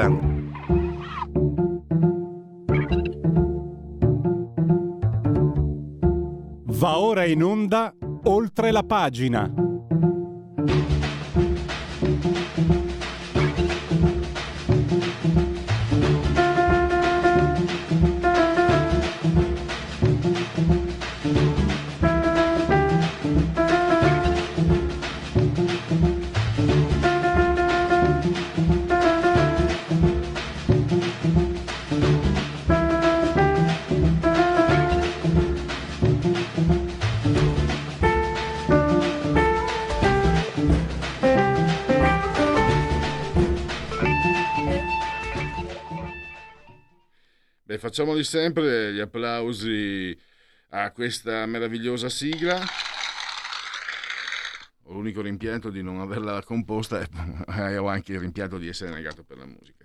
Instagram. Va ora in onda oltre la pagina. Facciamoli sempre gli applausi a questa meravigliosa sigla. L'unico rimpianto di non averla composta e ho anche il rimpianto di essere negato per la musica.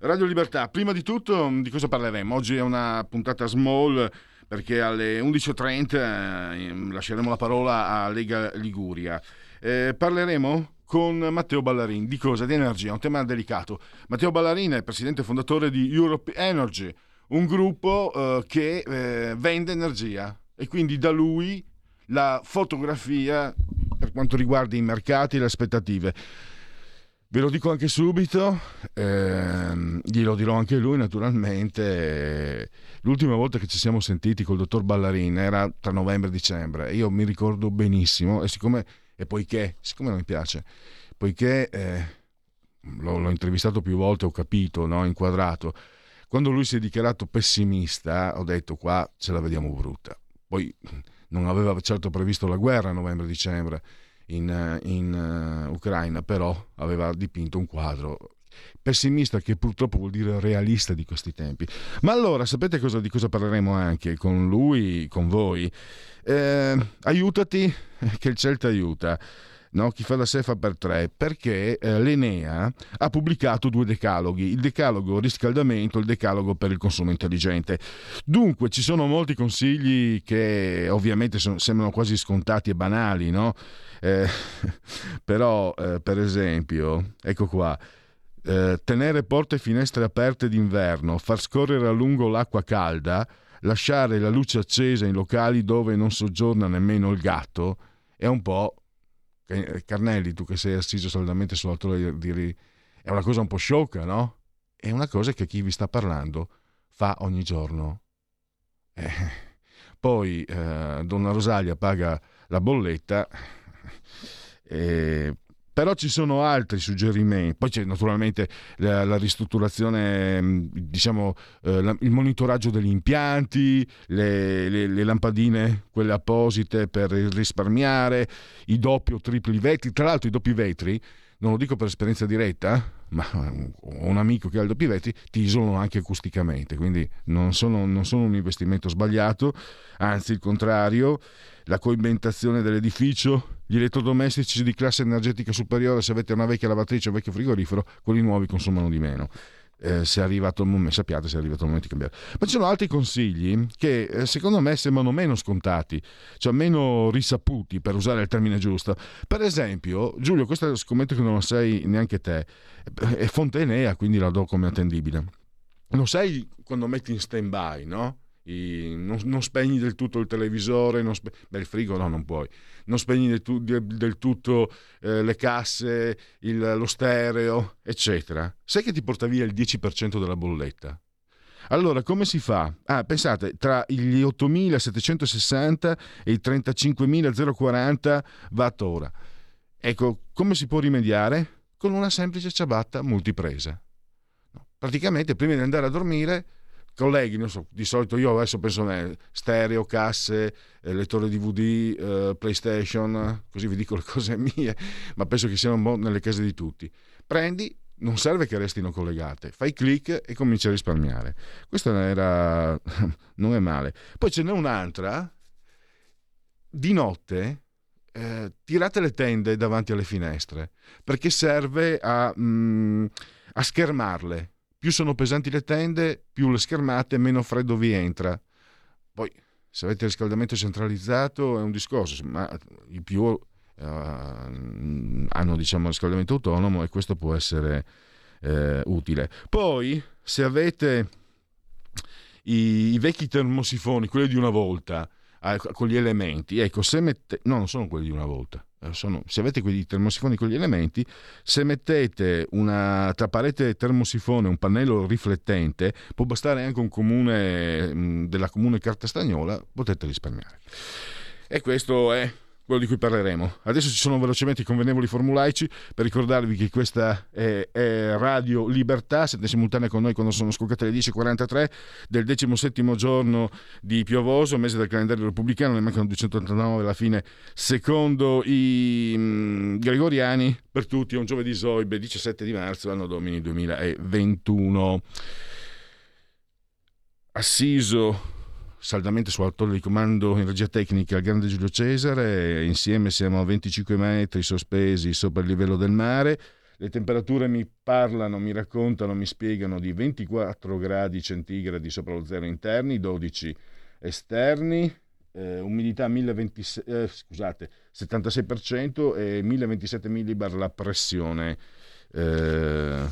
Radio Libertà, prima di tutto di cosa parleremo? Oggi è una puntata small perché alle 11.30 eh, lasceremo la parola a Lega Liguria. Eh, parleremo con Matteo Ballarin. Di cosa? Di energia, un tema delicato. Matteo Ballarin è presidente fondatore di Europe Energy, un gruppo eh, che eh, vende energia e quindi da lui la fotografia per quanto riguarda i mercati e le aspettative. Ve lo dico anche subito, ehm, glielo dirò anche lui naturalmente. L'ultima volta che ci siamo sentiti col dottor Ballarin era tra novembre e dicembre. Io mi ricordo benissimo e siccome e poiché, siccome non mi piace, poiché eh, l'ho, l'ho, intervistato più volte, ho capito, no? inquadrato, quando lui si è dichiarato pessimista, ho detto qua ce la vediamo brutta. Poi non aveva certo previsto la guerra a novembre-dicembre in, in uh, Ucraina, però aveva dipinto un quadro pessimista che purtroppo vuol dire realista di questi tempi. Ma allora sapete cosa, di cosa parleremo anche con lui, con voi? Eh, aiutati, che il Celta aiuta. No, chi fa da sé fa per tre, perché eh, l'Enea ha pubblicato due decaloghi, il decalogo riscaldamento e il decalogo per il consumo intelligente. Dunque ci sono molti consigli che ovviamente sono, sembrano quasi scontati e banali, no? Eh, però, eh, per esempio, ecco qua, eh, tenere porte e finestre aperte d'inverno, far scorrere a lungo l'acqua calda, lasciare la luce accesa in locali dove non soggiorna nemmeno il gatto, è un po'... Carnelli, tu che sei assiso saldamente sull'altore di... è una cosa un po' sciocca, no? È una cosa che chi vi sta parlando fa ogni giorno. Eh. Poi eh, Donna Rosalia paga la bolletta, eh, però ci sono altri suggerimenti. Poi c'è naturalmente la, la ristrutturazione, diciamo, eh, la, il monitoraggio degli impianti, le, le, le, lampadine, quelle apposite per risparmiare, i doppi o tripli vetri. Tra l'altro i doppi vetri, non lo dico per esperienza diretta, ma ho un amico che ha il doppi vetri, ti isolano anche acusticamente, quindi non sono, non sono un investimento sbagliato, anzi il contrario la coibentazione dell'edificio, gli elettrodomestici di classe energetica superiore, se avete una vecchia lavatrice o un vecchio frigorifero, quelli nuovi consumano di meno. Eh, se è arrivato il momento, sappiate se è arrivato il momento di cambiare. Ma ci sono altri consigli che eh, secondo me sembrano meno scontati, cioè meno risaputi per usare il termine giusto. Per esempio, Giulio, questo scommetto che non lo sai neanche te, è fonte Enea, quindi la do come attendibile. Lo sai quando metti in stand by, no? I, non, non, spegni del tutto il televisore, spe- beh, il frigo no, non puoi, non spegni del, tu- del tutto eh, le casse, il, lo stereo, eccetera. Sai che ti porta via il 10% della bolletta? Allora, come si fa? Ah, pensate, tra gli 8.760 e i 35.040 watt ora. Ecco, come si può rimediare? Con una semplice ciabatta multipresa. Praticamente, prima di andare a dormire, colleghi, non so, di solito io adesso penso a stereo, casse, eh, lettore DVD, eh, PlayStation, così vi dico le cose mie, ma penso che siano nelle case di tutti. Prendi, non serve che restino collegate, fai clic e cominci a risparmiare. Questa era non è male. Poi ce n'è un'altra di notte eh, tirate le tende davanti alle finestre perché serve a, mm, a schermarle più sono pesanti le tende, più le schermate, meno freddo vi entra. Poi, se avete riscaldamento centralizzato è un discorso, ma i più uh, hanno diciamo, riscaldamento autonomo e questo può essere eh, utile. Poi, se avete i, i, vecchi termosifoni, quelli di una volta, eh, con gli elementi, ecco, se mette... no, non sono quelli di una volta. Eh, sono, se avete quei termosifoni con gli elementi, se mettete una, tra parete termosifone un pannello riflettente, può bastare anche un comune della comune carta stagnola, potete risparmiare. E questo è quello di cui parleremo. Adesso ci sono velocemente i convenevoli formulaici per ricordarvi che questa è, è Radio Libertà, siete simultanei con noi quando sono scoccate le 10.43 del 17 giorno di Piovoso, mese del calendario repubblicano, ne mancano 289 alla fine, secondo i mh, gregoriani, per tutti è un giovedì Zoibe, 17 di marzo, anno domini 2021. Assiso saldamente sull'autore di comando in regia tecnica il grande Giulio Cesare, insieme siamo a 25 metri sospesi sopra il livello del mare, le temperature mi parlano, mi raccontano, mi spiegano di 24 gradi centigradi sopra lo zero interni, 12 esterni, eh, umidità 1026, eh, scusate, 76% e 1027 millibar la pressione. Eh,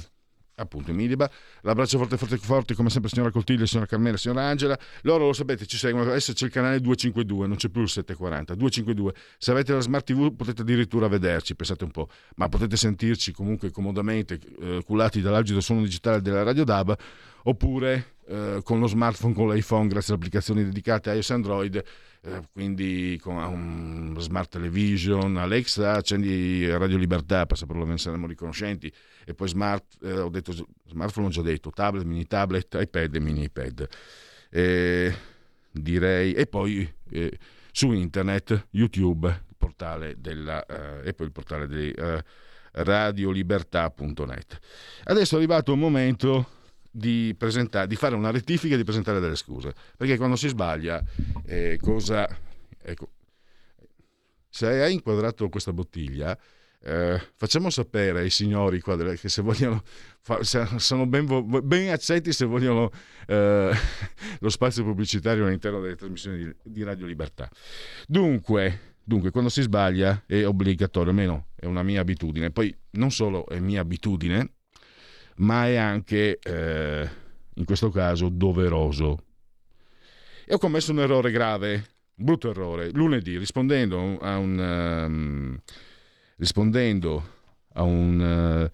appunto in Miliba. L'abbraccio forte, forte, forte, come sempre, signora Coltiglia, signora Carmela, signora Angela. Loro lo sapete, ci seguono. Adesso c'è il canale 252, non c'è più il 740. 252. Se avete la smart TV potete addirittura vederci, pensate un po', ma potete sentirci comunque comodamente, eh, culati dall'algido suono digitale della Radio DAB, oppure eh, con lo smartphone, con l'iPhone, grazie alle applicazioni dedicate a iOS Android. Eh, quindi con un smart television, Alexa, accendi Radio Libertà, per saperlo ne saremo riconoscenti e poi smart, eh, ho detto, smartphone ho già detto, tablet, mini tablet, iPad e mini iPad. E, direi, e poi eh, su internet, YouTube, il portale della, eh, e poi il portale di eh, radiolibertà.net. Adesso è arrivato il momento di, di, fare una rettifica e di presentare delle scuse, perché quando si sbaglia, eh, cosa... Ecco, se hai inquadrato questa bottiglia, eh, facciamo sapere ai signori qua che se vogliono, sono ben, ben accetti se vogliono eh, lo spazio pubblicitario all'interno delle trasmissioni di, di Radio Libertà. Dunque, dunque, quando si sbaglia è obbligatorio, almeno è una mia abitudine. Poi non solo è mia abitudine, ma è anche, eh, in questo caso, doveroso. E ho commesso un errore grave, brutto errore, lunedì, rispondendo a un... Um, rispondendo a un, uh,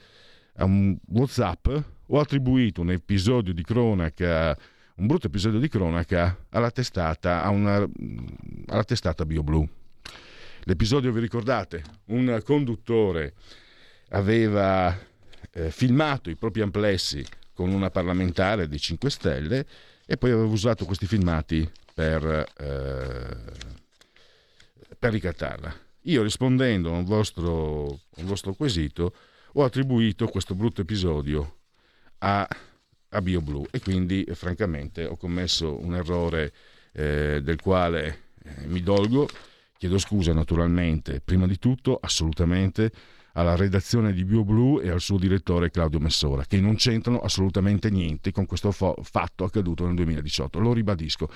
a un WhatsApp, ho attribuito un episodio di cronaca, un brutto episodio di cronaca, alla testata, a una, alla testata BioBlue. L'episodio, vi ricordate? Un conduttore aveva eh, filmato i propri amplessi con una parlamentare di 5 Stelle e poi aveva usato questi filmati per, eh, per ricattarla. Io rispondendo a un vostro, un vostro quesito ho attribuito questo brutto episodio a, a BioBlue e quindi francamente ho commesso un errore eh, del quale eh, mi dolgo, chiedo scusa naturalmente, prima di tutto assolutamente alla redazione di BioBlue e al suo direttore Claudio Messora, che non c'entrano assolutamente niente con questo fo- fatto accaduto nel 2018. Lo ribadisco.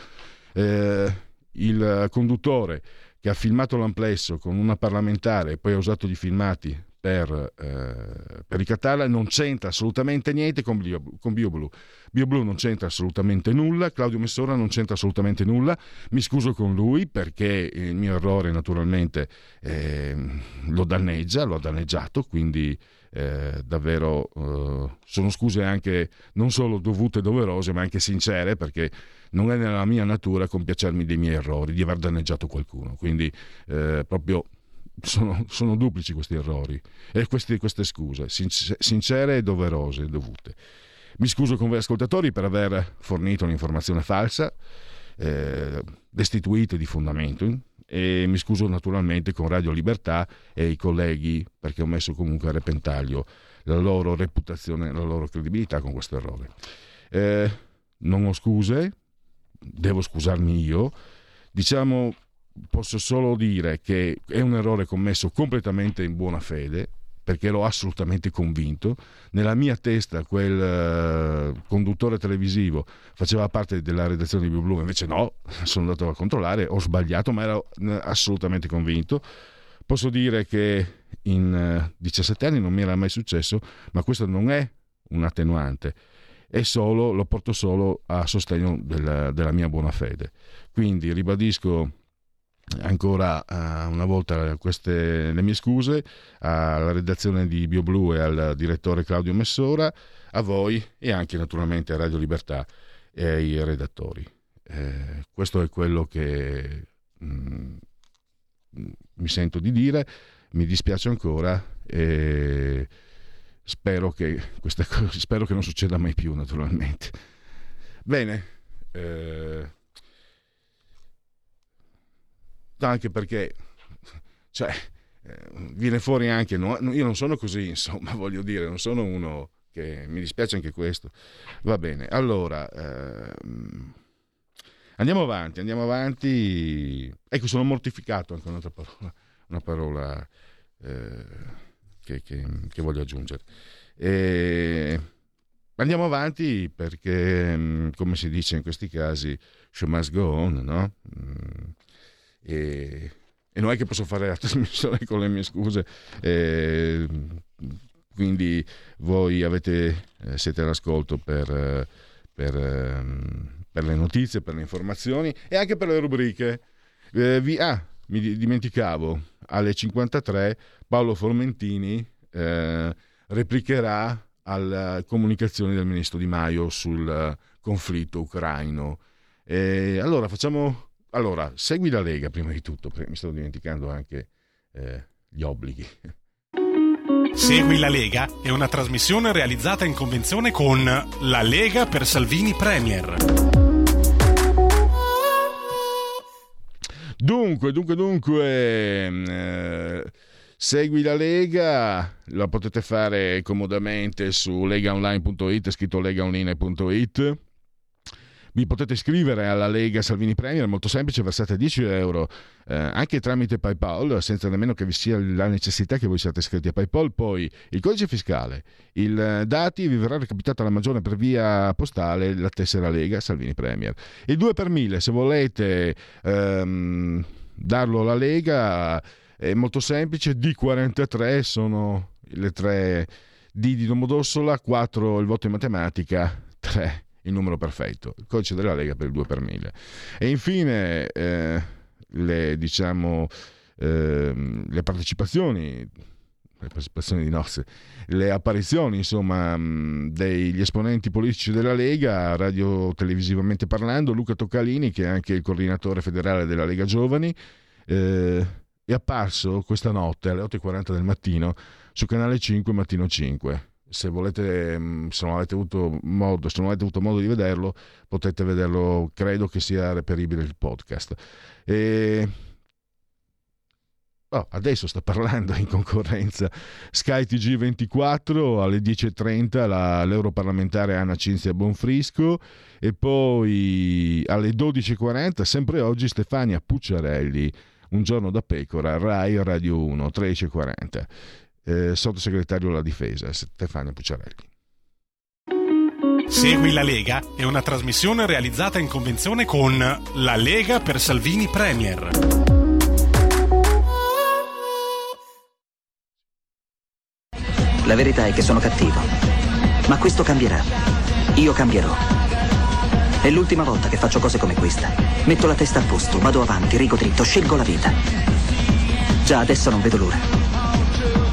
Eh, il conduttore che ha filmato l'amplesso con una parlamentare e poi ha usato di filmati per, eh, per ricattarla non c'entra assolutamente niente con, Bio, con BioBlue. BioBlue non c'entra assolutamente nulla, Claudio Messora non c'entra assolutamente nulla. Mi scuso con lui perché il mio errore naturalmente eh, lo danneggia, lo ha danneggiato, quindi eh, davvero eh, sono scuse anche non solo dovute e doverose, ma anche sincere perché non è nella mia natura compiacermi dei miei errori, di aver danneggiato qualcuno. Quindi eh, proprio sono, sono, duplici questi errori e questi, queste scuse, sincere e doverose, dovute. Mi scuso con voi ascoltatori per aver fornito un'informazione falsa, eh, destituita di fondamento, e mi scuso naturalmente con Radio Libertà e i colleghi perché ho messo comunque a repentaglio la loro reputazione, la loro credibilità con questo errore. Eh, non ho scuse, devo scusarmi io, diciamo posso solo dire che è un errore commesso completamente in buona fede, perché l'ho assolutamente convinto. Nella mia testa quel uh, conduttore televisivo faceva parte della redazione di BlueBlue, invece no, sono andato a controllare, ho sbagliato, ma ero eh, assolutamente convinto. Posso dire che in uh, eh, 17 anni non mi era mai successo, ma questo non è un attenuante e solo, lo porto solo a sostegno della, della mia buona fede. Quindi ribadisco ancora uh, una volta queste le mie scuse alla redazione di BioBlue e al direttore Claudio Messora, a voi e anche naturalmente a Radio Libertà e ai redattori. Eh, questo è quello che mm, mi sento di dire, mi dispiace ancora e spero che, queste cose, spero che non succeda mai più naturalmente. Bene. Eh, anche perché cioè, eh, viene fuori anche, io non sono così, insomma, voglio dire, non sono uno che mi dispiace anche questo. Va bene, allora ehm, andiamo avanti, andiamo avanti. Ecco, sono mortificato anche un'altra parola, una parola eh, che, che, che, voglio aggiungere. E andiamo avanti perché, mm, come si dice in questi casi, show must go on, no? Mm, e, e non è che posso fare la trasmissione con le mie scuse. E, quindi voi avete, eh, siete all'ascolto per, per, ehm, per, le notizie, per le informazioni e anche per le rubriche. Eh, vi, ah, mi dimenticavo, alle 53 Paolo Formentini eh, replicherà alle comunicazioni del ministro Di Maio sul conflitto ucraino. E allora facciamo allora, segui la Lega prima di tutto, perché mi stavo dimenticando anche eh, gli obblighi. Segui la Lega è una trasmissione realizzata in convenzione con La Lega per Salvini Premier. Dunque, dunque, dunque, eh, segui la Lega, la potete fare comodamente su legaonline.it, scritto legaonline.it vi potete iscrivere alla Lega Salvini Premier, molto semplice, versate 10 euro eh, anche tramite PayPal, senza nemmeno che vi sia la necessità che voi siate iscritti a PayPal. Poi il codice fiscale, i eh, dati, vi verrà recapitata la maggiore per via postale la tessera Lega Salvini Premier. Il 2 per 1000, se volete ehm, darlo alla Lega, è molto semplice, D43 sono le tre D di Domodossola, 4 il voto in matematica, 3 il numero perfetto, il codice della Lega per il 2 per 1000. E infine eh, le, diciamo, eh, le partecipazioni, le partecipazioni di nozze, le apparizioni insomma degli esponenti politici della Lega, radio televisivamente parlando, Luca Toccalini che è anche il coordinatore federale della Lega Giovani, eh, è apparso questa notte alle 8.40 del mattino su canale 5 Mattino 5 se volete, mm, se non avete avuto modo, se non avete avuto modo di vederlo, potete vederlo, credo che sia reperibile il podcast. E... Oh, adesso sta parlando in concorrenza Sky TG24 alle 10.30 la, l'europarlamentare Anna Cinzia Bonfrisco. E poi alle 12.40 sempre oggi Stefania Pucciarelli un giorno da pecora Rai Radio 1 13.40 eh, sottosegretario alla difesa Stefano Pucciarelli. Segui la Lega è una trasmissione realizzata in convenzione con La Lega per Salvini Premier. La verità è che sono cattivo, ma questo cambierà. Io cambierò. È l'ultima volta che faccio cose come questa. Metto la testa a posto, vado avanti, rigo dritto, scelgo la vita. Già adesso non vedo l'ora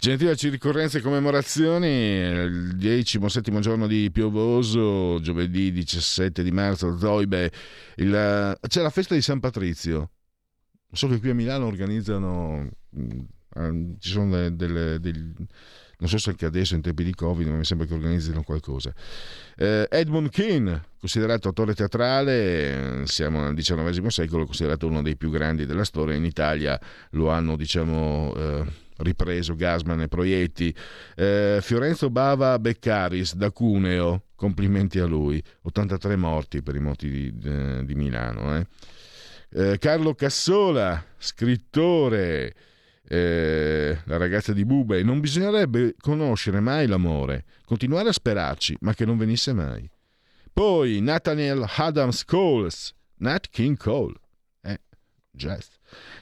Gentili ricorrenze e commemorazioni, il decimo settimo giorno di Piovoso, giovedì 17 di marzo, Zoibe, il, c'è la festa di San Patrizio. So che qui a Milano organizzano, mm, ci sono delle, delle, delle non so se anche adesso in tempi di Covid, ma mi sembra che organizzino qualcosa. Eh, Edmund Keane, considerato attore teatrale, siamo nel XIX secolo, considerato uno dei più grandi della storia, in Italia lo hanno, diciamo, eh, ripreso Gasman e Proietti. Eh, Fiorenzo Bava Beccaris da Cuneo, complimenti a lui, 83 morti per i moti di, di, di Milano. Eh. Eh, Carlo Cassola, scrittore, eh, la ragazza di Bube, non bisognerebbe conoscere mai l'amore, continuare a sperarci, ma che non venisse mai. Poi Nathaniel Adams Coles, Nat King Cole, eh, jazz.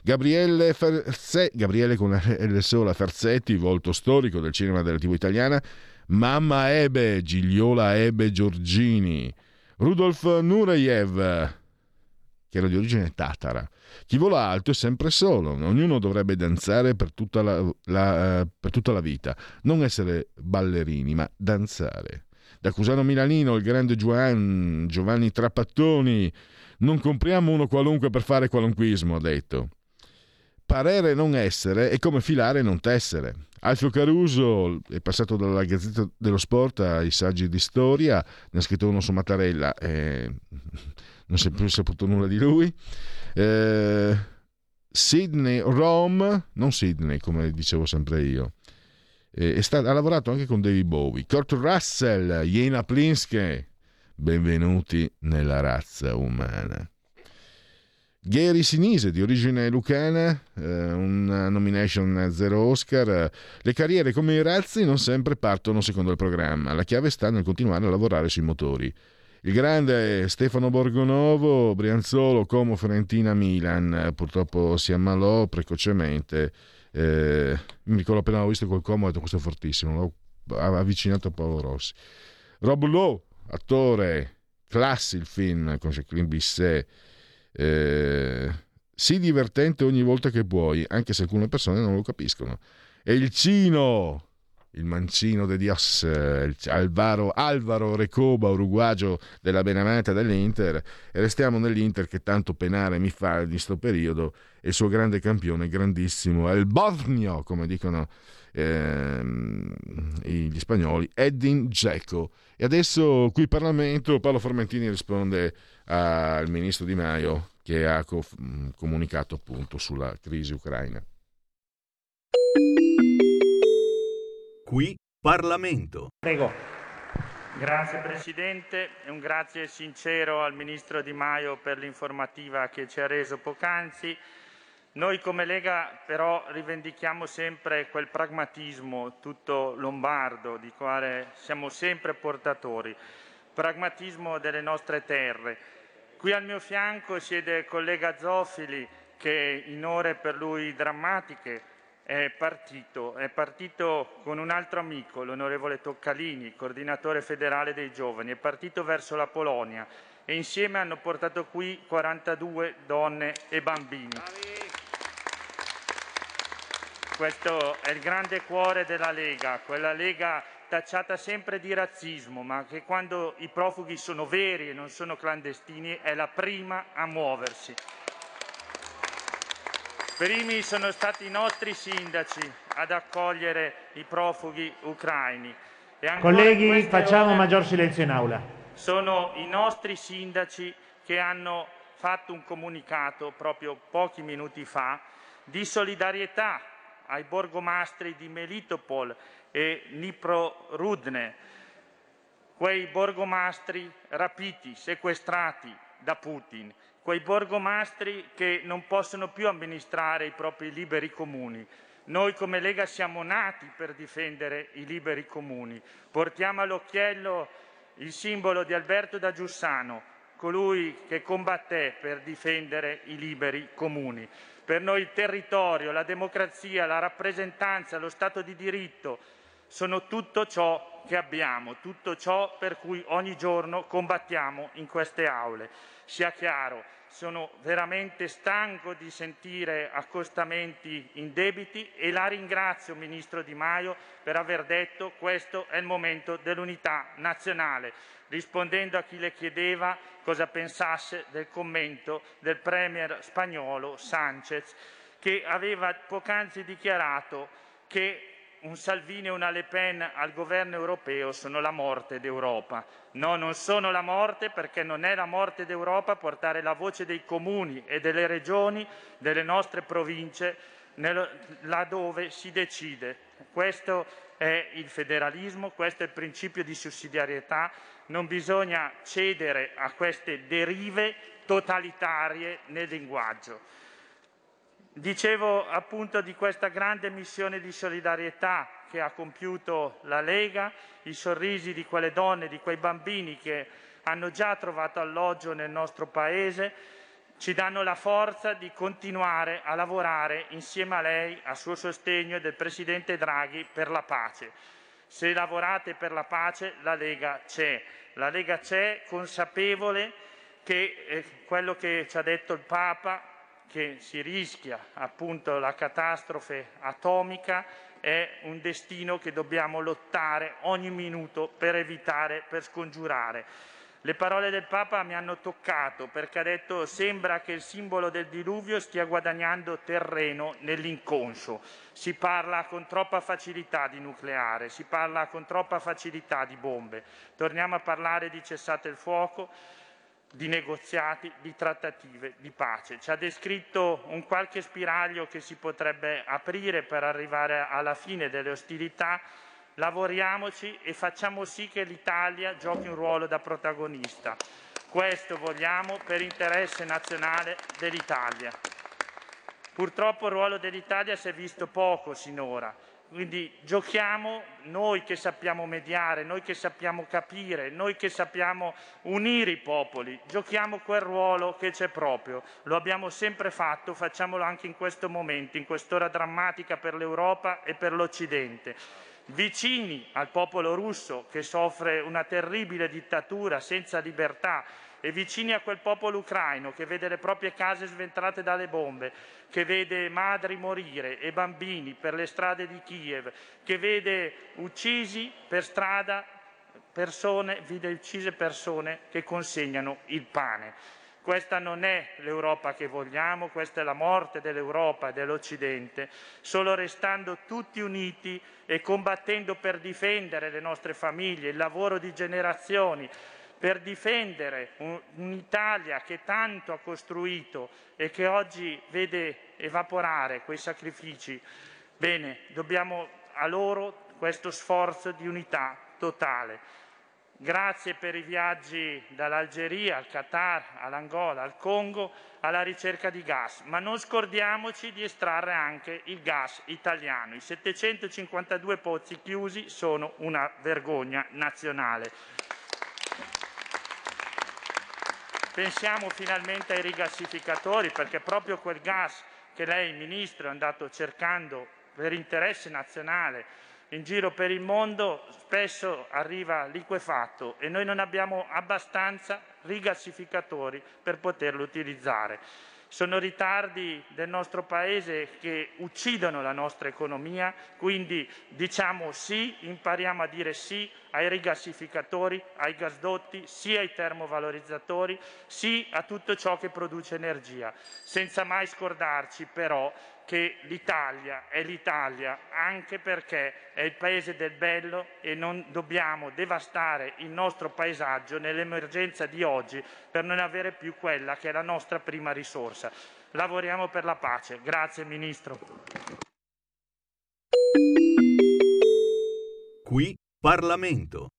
Gabriele, Ferze, Gabriele con L sola Ferzetti, volto storico del cinema della TV italiana, Mamma Ebe, Gigliola Ebe Giorgini, Rudolf Nureyev, che era di origine tatara. Chi vola alto è sempre solo, ognuno dovrebbe danzare per tutta la, la, uh, per tutta la vita, non essere ballerini, ma danzare. Da Cusano Milanino, il grande Giovanni Trapattoni, non compriamo uno qualunque per fare qualunquismo, ha detto. Parere non essere è come filare e non tessere. Alfio Caruso è passato dalla Gazzetta dello Sport ai saggi di storia, ne ha scritto uno su Mattarella e non si è più saputo nulla di lui. Eh, Sidney Rome, non Sidney come dicevo sempre io, eh, stato, ha lavorato anche con David Bowie. Kurt Russell, Jena Plinsky, benvenuti nella razza umana. Gary Sinise, di origine lucana, eh, una nomination zero Oscar. Le carriere come i razzi non sempre partono secondo il programma. La chiave sta nel continuare a lavorare sui motori. Il grande Stefano Borgonovo, Brianzolo, Como, Fiorentina, Milan, purtroppo si ammalò precocemente. Eh, mi ricordo appena ho visto quel Como, ho detto questo è fortissimo, l'ho avvicinato a Paolo Rossi. Rob Lowe, attore, classi il film con Jacqueline Bisset. Eh, sii divertente ogni volta che puoi, anche se alcune persone non lo capiscono. E il Cino, il mancino de Dios, Alvaro, Alvaro Recoba, uruguagio della Benamata dell'Inter, e restiamo nell'Inter che tanto penare mi fa in questo periodo, e il suo grande campione, grandissimo, il Borneo, come dicono ehm, gli spagnoli, Edin Dzeko. E adesso qui in Parlamento Paolo Formentini risponde al ministro Di Maio che ha comunicato appunto sulla crisi ucraina. Qui Parlamento. Prego. Grazie Presidente e un grazie sincero al Ministro Di Maio per l'informativa che ci ha reso poc'anzi. Noi come Lega però rivendichiamo sempre quel pragmatismo tutto lombardo di quale siamo sempre portatori, pragmatismo delle nostre terre. Qui al mio fianco siede il collega Zoffili che in ore per lui drammatiche è partito, è partito con un altro amico, l'onorevole Toccalini, coordinatore federale dei giovani, è partito verso la Polonia e insieme hanno portato qui 42 donne e bambini. Questo è il grande cuore della Lega, quella Lega tacciata sempre di razzismo, ma che quando i profughi sono veri e non sono clandestini è la prima a muoversi. Primi sono stati i nostri sindaci ad accogliere i profughi ucraini. Colleghi, facciamo maggior silenzio in aula. Sono i nostri sindaci che hanno fatto un comunicato proprio pochi minuti fa di solidarietà ai borgomastri di Melitopol e Dnipro-Rudne, quei borgomastri rapiti, sequestrati da Putin quei borgomastri che non possono più amministrare i propri liberi comuni. Noi come Lega siamo nati per difendere i liberi comuni. Portiamo all'occhiello il simbolo di Alberto da Giussano, colui che combatté per difendere i liberi comuni. Per noi il territorio, la democrazia, la rappresentanza, lo Stato di diritto sono tutto ciò che abbiamo, tutto ciò per cui ogni giorno combattiamo in queste aule. Sia chiaro, sono veramente stanco di sentire accostamenti indebiti e la ringrazio, Ministro Di Maio, per aver detto questo è il momento dell'unità nazionale, rispondendo a chi le chiedeva cosa pensasse del commento del Premier spagnolo Sanchez, che aveva poc'anzi dichiarato che un Salvini e una Le Pen al governo europeo sono la morte d'Europa. No, non sono la morte perché non è la morte d'Europa portare la voce dei comuni e delle regioni, delle nostre province, laddove si decide. Questo è il federalismo, questo è il principio di sussidiarietà. Non bisogna cedere a queste derive totalitarie nel linguaggio. Dicevo appunto di questa grande missione di solidarietà che ha compiuto la Lega, i sorrisi di quelle donne, di quei bambini che hanno già trovato alloggio nel nostro Paese, ci danno la forza di continuare a lavorare insieme a lei, a suo sostegno e del Presidente Draghi per la pace. Se lavorate per la pace, la Lega c'è. La Lega c'è consapevole che eh, quello che ci ha detto il Papa, che si rischia appunto la catastrofe atomica, è un destino che dobbiamo lottare ogni minuto per evitare, per scongiurare. Le parole del Papa mi hanno toccato perché ha detto sembra che il simbolo del diluvio stia guadagnando terreno nell'inconscio. Si parla con troppa facilità di nucleare, si parla con troppa facilità di bombe. Torniamo a parlare di cessate il fuoco, di negoziati, di trattative, di pace. Ci ha descritto un qualche spiraglio che si potrebbe aprire per arrivare alla fine delle ostilità lavoriamoci e facciamo sì che l'Italia giochi un ruolo da protagonista. Questo vogliamo per interesse nazionale dell'Italia. Purtroppo il ruolo dell'Italia si è visto poco sinora, quindi giochiamo noi che sappiamo mediare, noi che sappiamo capire, noi che sappiamo unire i popoli, giochiamo quel ruolo che c'è proprio. Lo abbiamo sempre fatto, facciamolo anche in questo momento, in quest'ora drammatica per l'Europa e per l'Occidente vicini al popolo russo che soffre una terribile dittatura senza libertà e vicini a quel popolo ucraino che vede le proprie case sventrate dalle bombe, che vede madri morire e bambini per le strade di Kiev, che vede uccisi per strada persone, vede uccise persone che consegnano il pane. Questa non è l'Europa che vogliamo, questa è la morte dell'Europa e dell'Occidente. Solo restando tutti uniti e combattendo per difendere le nostre famiglie, il lavoro di generazioni, per difendere un'Italia che tanto ha costruito e che oggi vede evaporare quei sacrifici, bene, dobbiamo a loro questo sforzo di unità totale. Grazie per i viaggi dall'Algeria al Qatar, all'Angola, al Congo, alla ricerca di gas, ma non scordiamoci di estrarre anche il gas italiano. I 752 pozzi chiusi sono una vergogna nazionale. Pensiamo finalmente ai rigassificatori perché proprio quel gas che lei, Ministro, è andato cercando per interesse nazionale in giro per il mondo spesso arriva liquefatto e noi non abbiamo abbastanza rigassificatori per poterlo utilizzare. Sono ritardi del nostro Paese che uccidono la nostra economia, quindi diciamo sì, impariamo a dire sì ai rigassificatori, ai gasdotti, sì ai termovalorizzatori, sì a tutto ciò che produce energia, senza mai scordarci però che l'Italia è l'Italia anche perché è il paese del bello e non dobbiamo devastare il nostro paesaggio nell'emergenza di oggi per non avere più quella che è la nostra prima risorsa. Lavoriamo per la pace. Grazie Ministro. Qui Parlamento.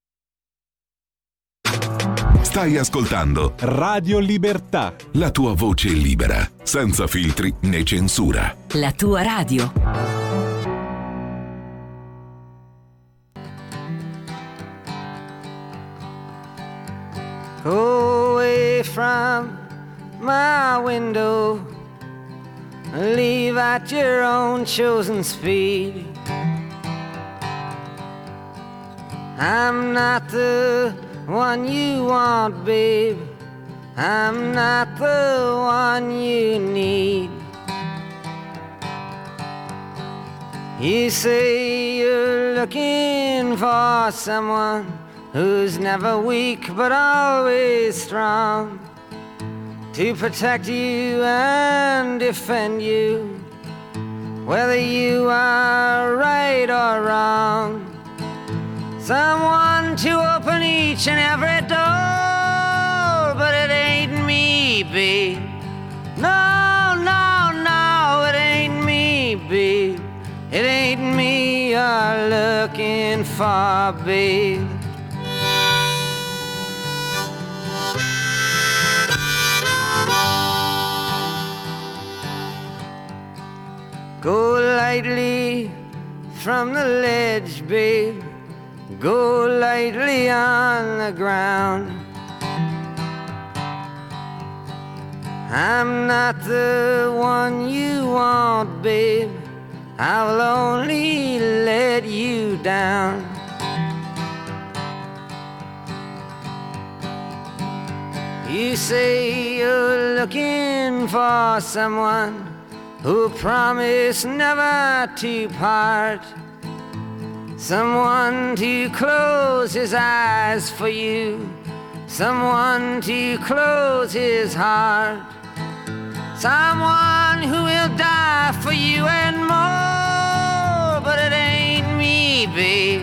Stai ascoltando Radio Libertà. La tua voce libera, senza filtri né censura. La tua radio. Go away from my window. Leave at your own chosen speed. I'm not the one you want, babe. I'm not the one you need. You say you're looking for someone who's never weak but always strong to protect you and defend you, whether you are right or wrong. Someone to open each and every door, but it ain't me, babe. No, no, no, it ain't me, babe. It ain't me you're looking for, babe. Go lightly from the ledge, babe. Go lightly on the ground. I'm not the one you want, babe. I will only let you down. You say you're looking for someone who promised never to part. Someone to close his eyes for you, someone to close his heart, someone who will die for you and more. But it ain't me, babe.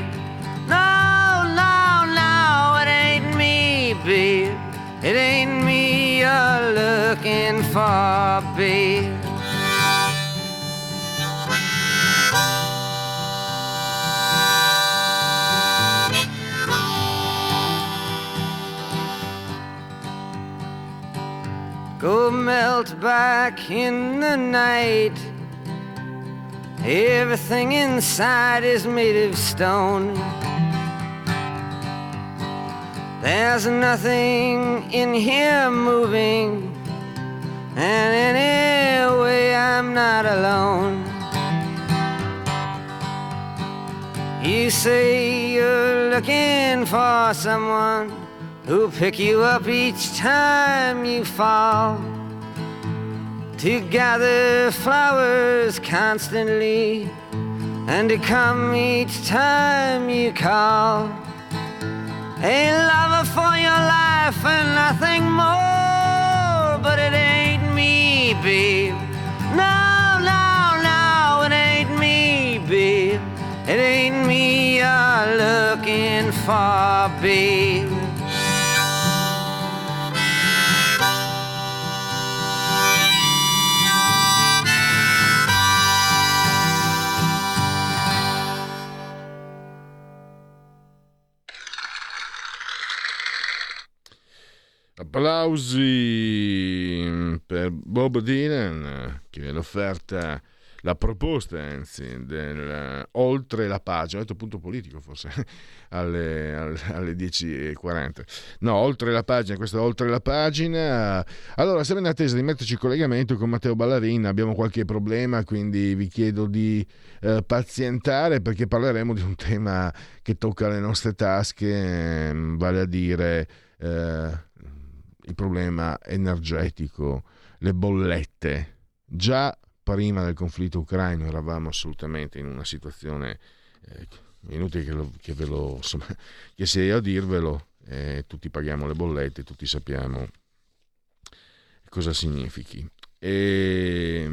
No, no, no, it ain't me, babe. It ain't me you're looking for, babe. Go melt back in the night. Everything inside is made of stone. There's nothing in here moving, and anyway, I'm not alone. You say you're looking for someone who'll pick you up each time you fall. To gather flowers constantly and to come each time you call. A lover for your life and nothing more, but it ain't me, babe. No, no, no, it ain't me, babe. It ain't me you're looking for, babe. Applausi per Bob Dylan che è l'offerta, la proposta anzi, del oltre la pagina, ho detto punto politico forse, alle, alle 10.40. No, oltre la pagina, questa oltre la pagina. Allora, siamo in attesa di metterci in collegamento con Matteo Ballarin, abbiamo qualche problema, quindi vi chiedo di eh, pazientare perché parleremo di un tema che tocca le nostre tasche, ehm, vale a dire... Eh, il problema energetico, le bollette. Già prima del conflitto ucraino eravamo assolutamente in una situazione eh, inutile che, lo, che, ve lo, insomma, che sia io a dirvelo, eh, tutti paghiamo le bollette, tutti sappiamo cosa significhi. E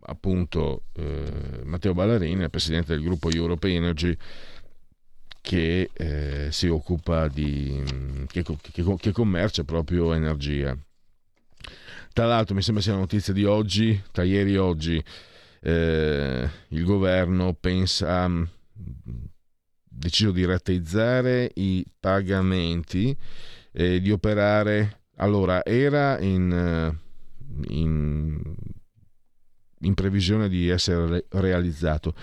appunto eh, Matteo Ballarini, presidente del gruppo Europe Energy, che eh, si occupa di che, che, che, commercia proprio energia. Tra l'altro mi sembra sia una notizia di oggi, tra ieri e oggi, eh, il governo pensa, ha deciso di rateizzare i pagamenti e di operare, allora era in, in in previsione di essere realizzato.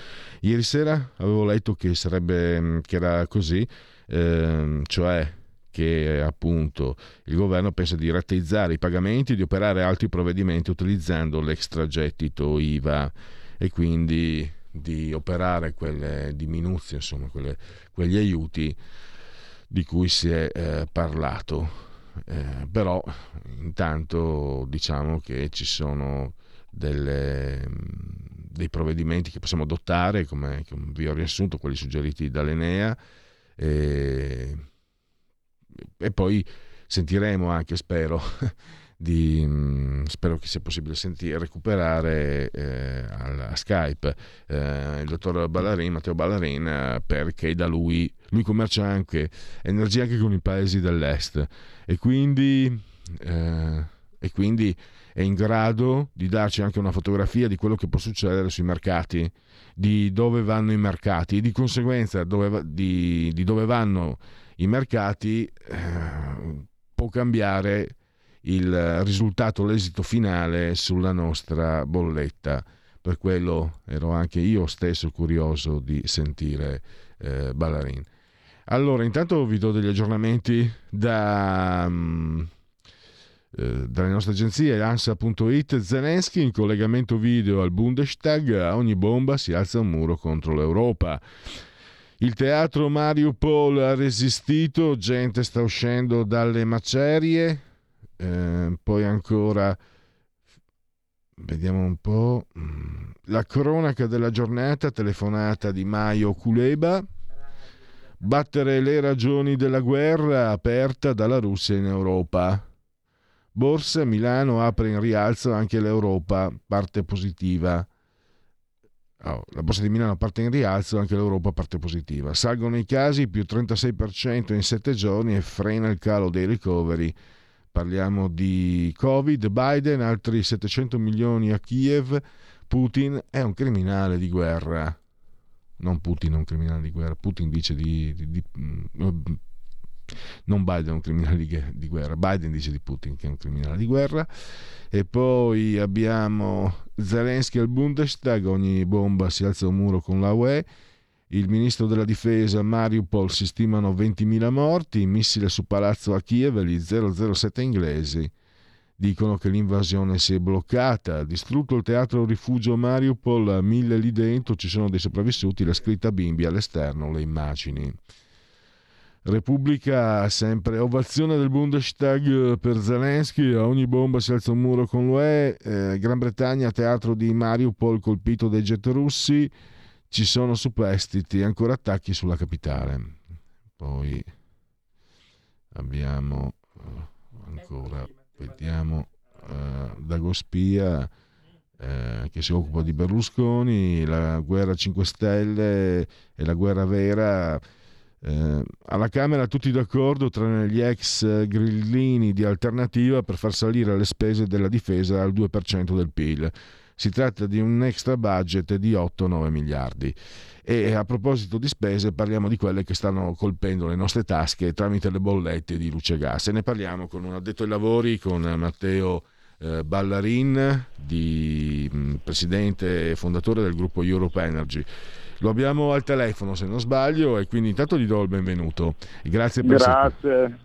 Ieri sera avevo letto che, sarebbe, mm, che era così, ehm, cioè che appunto il governo pensa di rateizzare i pagamenti e di operare altri provvedimenti utilizzando l'extragettito IVA e quindi di operare quelle diminuzioni, insomma, quelle, quegli aiuti di cui si è eh, parlato. Eh, però intanto diciamo che ci sono delle, dei provvedimenti che possiamo adottare, come, come, vi ho riassunto, quelli suggeriti dall'Enea, e, e poi sentiremo anche, spero, di, spero che sia possibile sentire, recuperare eh, a Skype eh, il dottor Ballarin, Matteo Ballarin, perché da lui, lui commercia anche energia anche con i paesi dell'est. E quindi eh, e quindi è in grado di darci anche una fotografia di quello che può succedere sui mercati, di dove vanno i mercati e di conseguenza dove, di, di dove vanno i mercati eh, può cambiare il risultato, l'esito finale sulla nostra bolletta. Per quello ero anche io stesso curioso di sentire eh, Ballarin. Allora, intanto vi do degli aggiornamenti da, um, eh, dalle nostre agenzie ANSA.it. Zelensky in collegamento video al Bundestag. A ogni bomba si alza un muro contro l'Europa. Il teatro Mariupol ha resistito, gente sta uscendo dalle macerie. Eh, poi ancora, vediamo un po', mm, la cronaca della giornata, telefonata di Maio Kuleba. Battere le ragioni della guerra aperta dalla Russia in Europa. Borsa Milano apre in rialzo anche l'Europa, parte positiva. Oh, la borsa di Milano parte in rialzo, anche l'Europa parte positiva. Salgono i casi, più 36% in 7 giorni e frena il calo dei ricoveri. Parliamo di Covid, Biden, altri 700 milioni a Kiev. Putin è un criminale di guerra. Non Putin è un criminale di guerra, Putin dice di... di, di mm, non Biden è un criminale di, guerra, Biden dice di Putin che è un criminale di guerra. E poi abbiamo Zelensky al Bundestag, ogni bomba si alza un muro con la UE. Il ministro della difesa Mariupol si stimano 20.000 morti, missile su palazzo a Kiev gli 007 inglesi dicono che l'invasione si è bloccata, distrutto il teatro rifugio Mariupol, mille lì dentro, ci sono dei sopravvissuti, la scritta bimbi all'esterno, le immagini. Repubblica sempre ovazione del Bundestag per Zelensky, a ogni bomba si alza un muro con l'UE, eh, Gran Bretagna teatro di Mariupol colpito dai jet russi, ci sono superstiti, ancora attacchi sulla capitale. Poi abbiamo eh, ancora, vediamo, eh, Dagospia eh, che si occupa di Berlusconi, la guerra 5 Stelle e la guerra vera eh, alla Camera tutti d'accordo, tranne gli ex grillini di alternativa, per far salire le spese della difesa al 2% del PIL. Si tratta di un extra budget di 8-9 miliardi. E a proposito di spese, parliamo di quelle che stanno colpendo le nostre tasche tramite le bollette di luce e gas. E ne parliamo con un addetto ai lavori, con Matteo eh, Ballarin, di, mh, mm, presidente e fondatore del gruppo Europe Energy. Lo abbiamo al telefono se non sbaglio e quindi intanto gli do il benvenuto. Grazie per Grazie. Essere...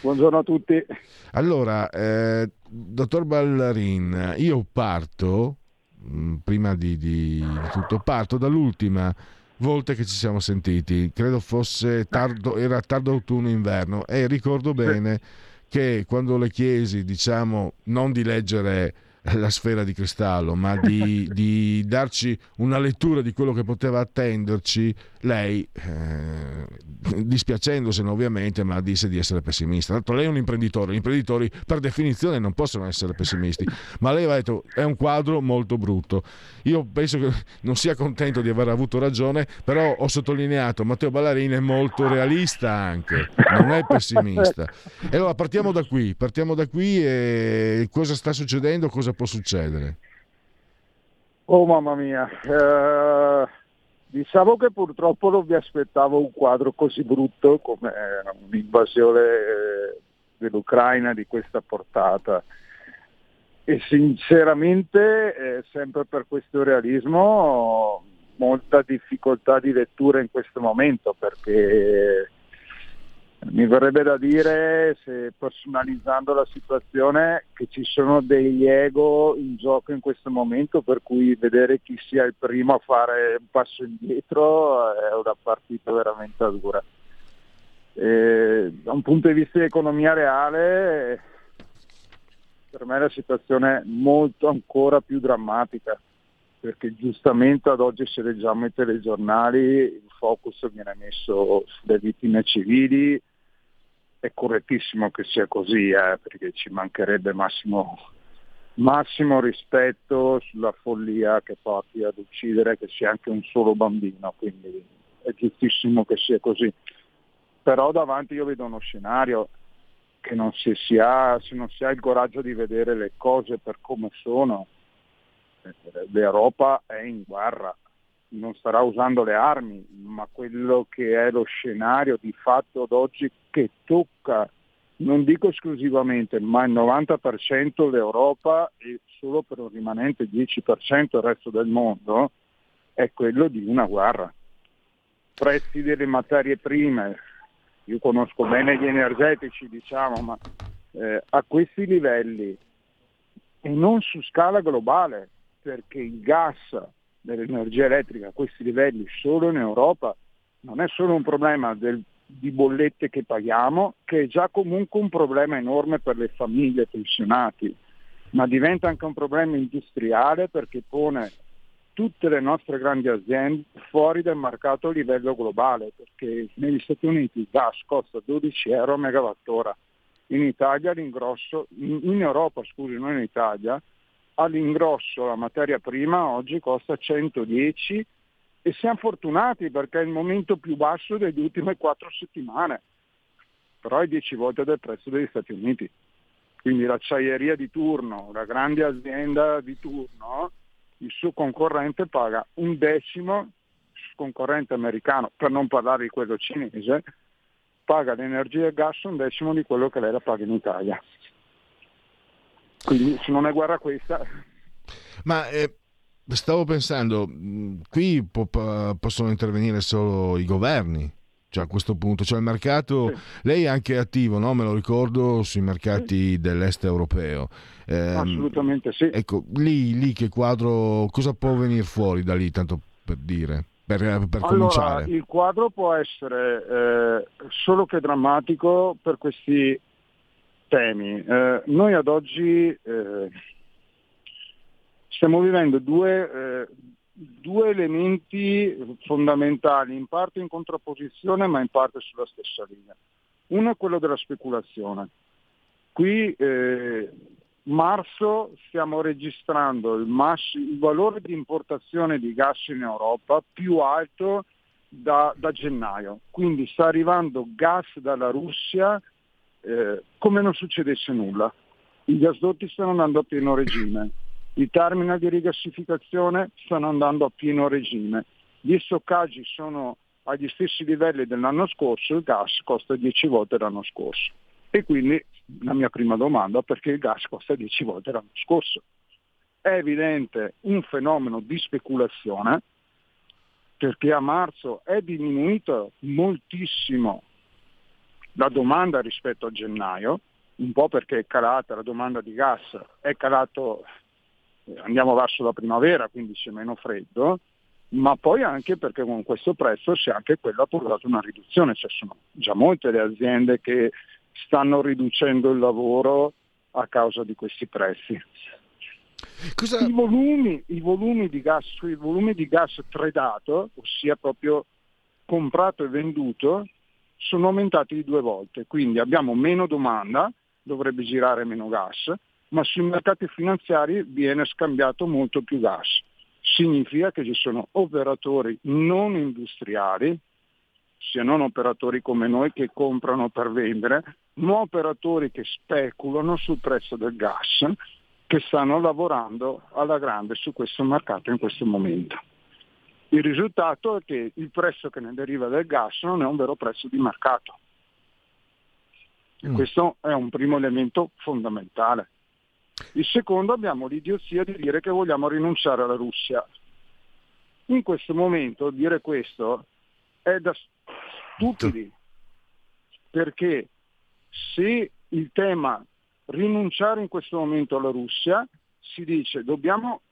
Buongiorno a tutti. Allora, eh, dottor Ballarin, io parto, mh, mm, prima di, di, di tutto, parto dall'ultima volta che ci siamo sentiti, credo fosse tardo, era tardo autunno-inverno e ricordo bene che quando le chiesi, diciamo, non di leggere la sfera di cristallo, ma di, di, darci una lettura di quello che poteva attenderci, lei, eh, dispiacendosene ovviamente, ma disse di essere pessimista. Tanto lei è un imprenditore, gli imprenditori per definizione non possono essere pessimisti, ma lei ha detto è un quadro molto brutto. Io penso che non sia contento di aver avuto ragione, però ho sottolineato Matteo Ballarini è molto realista anche, non è pessimista. E allora partiamo da qui, partiamo da qui e cosa sta succedendo, cosa può succedere? Oh mamma mia, eh, diciamo che purtroppo non vi aspettavo un quadro così brutto come un'invasione dell'Ucraina di questa portata. E sinceramente eh, sempre per questo realismo molta difficoltà di lettura in questo momento perché mi verrebbe da dire, se personalizzando la situazione, che ci sono degli ego in gioco in questo momento, per cui vedere chi sia il primo a fare un passo indietro è una partita veramente dura. E, da un punto di vista di economia reale, per me la situazione è molto ancora più drammatica, perché giustamente ad oggi se leggiamo i telegiornali il focus viene messo sulle vittime civili, è correttissimo che sia così, eh, perché ci mancherebbe massimo, massimo rispetto sulla follia che porti ad uccidere che sia anche un solo bambino, quindi è giustissimo che sia così. Però davanti io vedo uno scenario che non si, si ha, se non si ha il coraggio di vedere le cose per come sono, eh, l'Europa è in guerra, non starà usando le armi, ma quello che è lo scenario di fatto ad oggi che tocca, non dico esclusivamente, ma il 90% l'Europa e solo per un rimanente 10% il resto del mondo, è quello di una guerra. Prezzi delle materie prime, io conosco bene gli energetici, diciamo, ma eh, a questi livelli e non su scala globale, perché il gas dell'energia elettrica a questi livelli solo in Europa non è solo un problema del, di bollette che paghiamo, che è già comunque un problema enorme per le famiglie pensionati, ma diventa anche un problema industriale perché pone tutte le nostre grandi aziende fuori dal mercato a livello globale, perché negli Stati Uniti il gas costa 12 euro a megawattora, in Italia l'ingrosso, in Europa scusi, non in Italia, all'ingrosso la materia prima oggi costa 110 e siamo fortunati perché è il momento più basso delle ultime quattro settimane, però è 10 volte del prezzo degli Stati Uniti. Quindi l'acciaieria di turno, la grande azienda di turno, il suo concorrente paga un decimo, il concorrente americano, per non parlare di quello cinese, paga l'energia e il gas un decimo di quello che lei la paga in Italia. Quindi se non è guerra questa... Ma eh, stavo pensando, qui po- possono intervenire solo i governi, cioè a questo punto, cioè il mercato, sì. lei è anche attivo, no? me lo ricordo, sui mercati sì. dell'est europeo. Eh, Assolutamente sì. Ecco, lì, lì che quadro, cosa può venire fuori da lì, tanto per dire? Per, per allora, cominciare. il quadro può essere eh, solo che drammatico per questi temi. Eh, noi ad oggi eh, stiamo vivendo due, eh, due, elementi fondamentali, in parte in contrapposizione ma in parte sulla stessa linea. Uno è quello della speculazione. Qui eh, marzo stiamo registrando il, mass- il, valore di importazione di gas in Europa più alto da, da gennaio, quindi sta arrivando gas dalla Russia eh, come non succedesse nulla. I gasdotti stanno andando a pieno regime, i terminal di rigassificazione stanno andando a pieno regime, gli stoccaggi sono agli stessi livelli dell'anno scorso, il gas costa 10 volte l'anno scorso. E quindi la mia prima domanda, perché il gas costa 10 volte l'anno scorso? È evidente un fenomeno di speculazione perché a marzo è diminuito moltissimo la domanda rispetto a gennaio, un po' perché è calata la domanda di gas, è calato, andiamo verso la primavera, quindi c'è meno freddo, ma poi anche perché con questo prezzo c'è anche quello ha portato una riduzione, cioè sono già molte le aziende che stanno riducendo il lavoro a causa di questi prezzi. Cosa... I, volumi, I, volumi, di gas, sui volumi di gas tradato, ossia proprio comprato e venduto, sono aumentati di due volte, quindi abbiamo meno domanda, dovrebbe girare meno gas, ma sui mercati finanziari viene scambiato molto più gas. Significa che ci sono operatori non industriali, sia non operatori come noi che comprano per vendere, ma operatori che speculano sul prezzo del gas, che stanno lavorando alla grande su questo mercato in questo momento. Il risultato è che il prezzo che ne deriva del gas non è un vero prezzo di mercato. Mm. Questo è un primo elemento fondamentale. Il secondo abbiamo l'idiozia di dire che vogliamo rinunciare alla Russia. In questo momento dire questo è da stupidi, perché se il tema rinunciare in questo momento alla Russia si dice dobbiamo